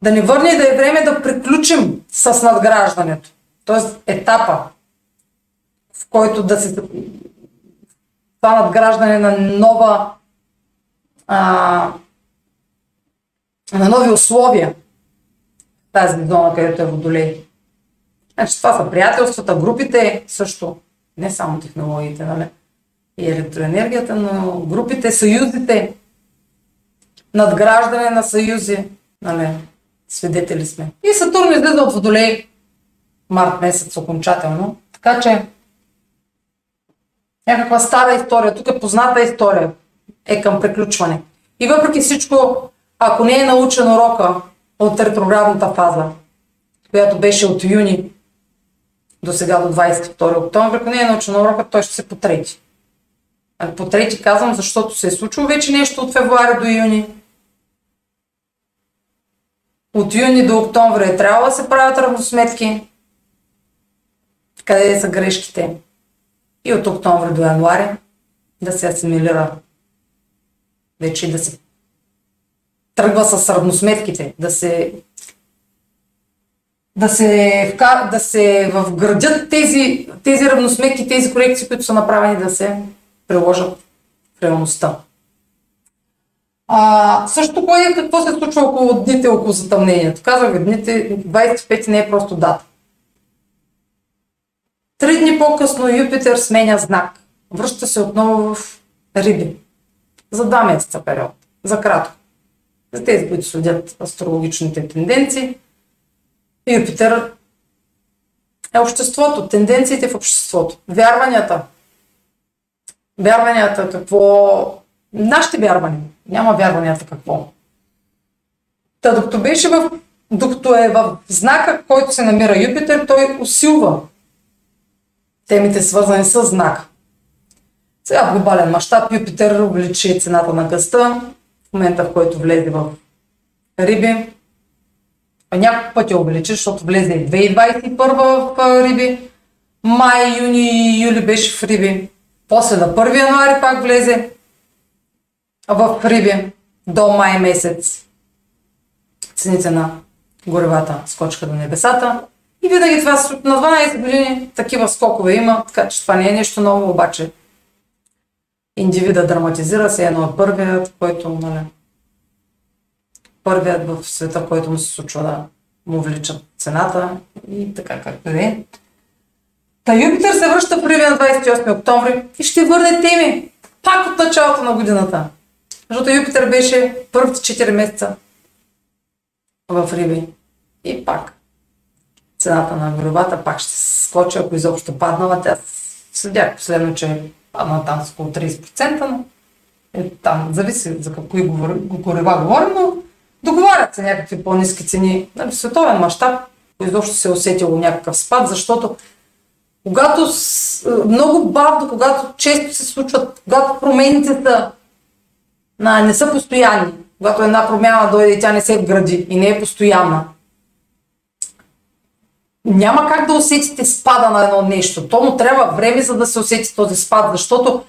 Да ни върне да е време да приключим с надграждането. Тоест етапа, в който да се това надграждане на нова а, на нови условия тази зона, където е водолей. Значи това са приятелствата, групите, също не само технологиите, нали? и електроенергията, но групите, съюзите, надграждане на съюзи, нали? свидетели сме. И Сатурн излиза от Водолей март месец окончателно. Така че някаква стара история, тук е позната история, е към приключване. И въпреки всичко, ако не е научен урока от ретроградната фаза, която беше от юни до сега до 22 октомври, ако не е научен урока, той ще се потрети. Потрети казвам, защото се е случило вече нещо от февруари до юни. От юни до октомври е трябвало да се правят равносметки. Къде са грешките? И от октомври до януари да се асимилира вече да се тръгва с равносметките, да се да се, да се вградят тези, тези равносметки, тези корекции, които са направени да се приложат в реалността. А, също кое, какво се случва около дните около затъмнението? Ви, дните 25 не е просто дата. Три дни по-късно Юпитер сменя знак. Връща се отново в Риби. За два месеца период. За кратко. За тези, които следят астрологичните тенденции. Юпитер е обществото, тенденциите в обществото, вярванията. Вярванията какво... Нашите вярвания. Няма вярванията какво. Та докато беше в... Докато е в знака, който се намира Юпитер, той усилва темите свързани с знак. Сега в глобален мащаб Юпитер увеличи цената на гъста в момента, в който влезе в Риби. Няколко пъти увеличи, защото влезе 2021 в Риби. Май, юни, юли беше в Риби. После на 1 януари пак влезе в Риби до май месец. Цените на горевата скочиха до небесата. И винаги това на 12 години такива скокове има, така че това не е нещо ново, обаче индивида драматизира се едно първият, който, нали, първият в света, който му се случва да му вличат цената и така както е. Та Юпитер се връща в на 28 октомври и ще върне теми пак от началото на годината. Защото Юпитер беше първите 4 месеца в Риби. И пак цената на горивата пак ще се скочи, ако изобщо паднала. Тя следях последно, че падна там с около 30%, но е, там зависи за какви горива говорим, но договарят се някакви по-низки цени. Нали, в световен мащаб изобщо се е усетило някакъв спад, защото когато с, много бавно, когато често се случват, когато промените са, на, не са постоянни, когато една промяна дойде и тя не се вгради и не е постоянна, няма как да усетите спада на едно нещо. То му трябва време, за да се усети този спад, защото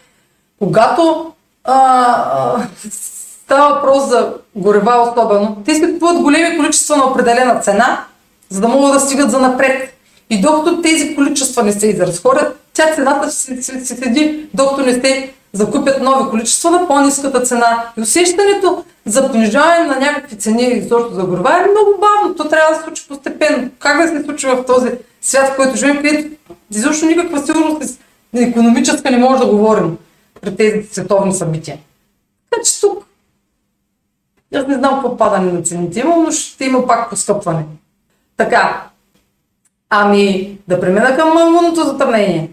когато а, а, става въпрос за горева особено, те си купуват големи количества на определена цена, за да могат да стигат за напред. И докато тези количества не се изразходят, тя цената се, се седи, докато не се закупят нови количества на по-низката цена. И усещането за понижаване на някакви цени и защото за горива е много бавно. То трябва да се случи постепенно. Как да се случи в този свят, в който живеем, където изобщо никаква сигурност економическа не може да говорим при тези световни събития. Така че тук аз не знам какво падане на цените има, но ще има пак поскъпване. Така, ами да премина към лунното затъмнение.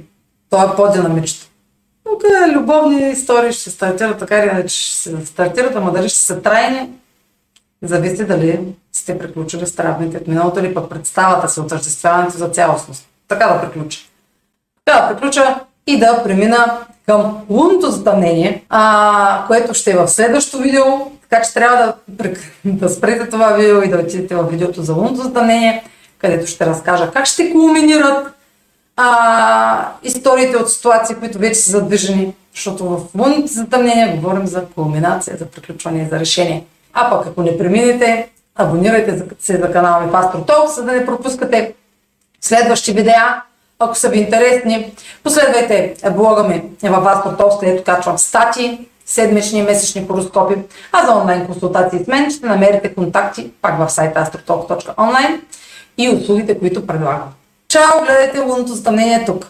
То е по-динамично. Тук любовни истории ще се стартират, така или иначе ще се стартират, ама дали ще са трайни, зависи дали сте приключили с травмите от миналото или пък представата си, отъждествяването за цялостност. Така да приключа. Така да приключа и да премина към лунното затъмнение, а, което ще е в следващото видео, така че трябва да, да спрете това видео и да отидете в видеото за лунното затъмнение, където ще разкажа как ще кулминират а, историите от ситуации, които вече са задвижени, защото в лунните затъмнения говорим за кулминация, за приключване за решение. А пък ако не преминете, абонирайте се за канала ми Пастор Толк, за да не пропускате следващи видеа, ако са ви интересни. Последвайте блога ми в Пастор Толк, където качвам стати, седмични и месечни хороскопи, а за онлайн консултации с мен ще намерите контакти пак в сайта astrotalk.online и услугите, които предлагам. Чао, гледайте лунното затъмнение тук.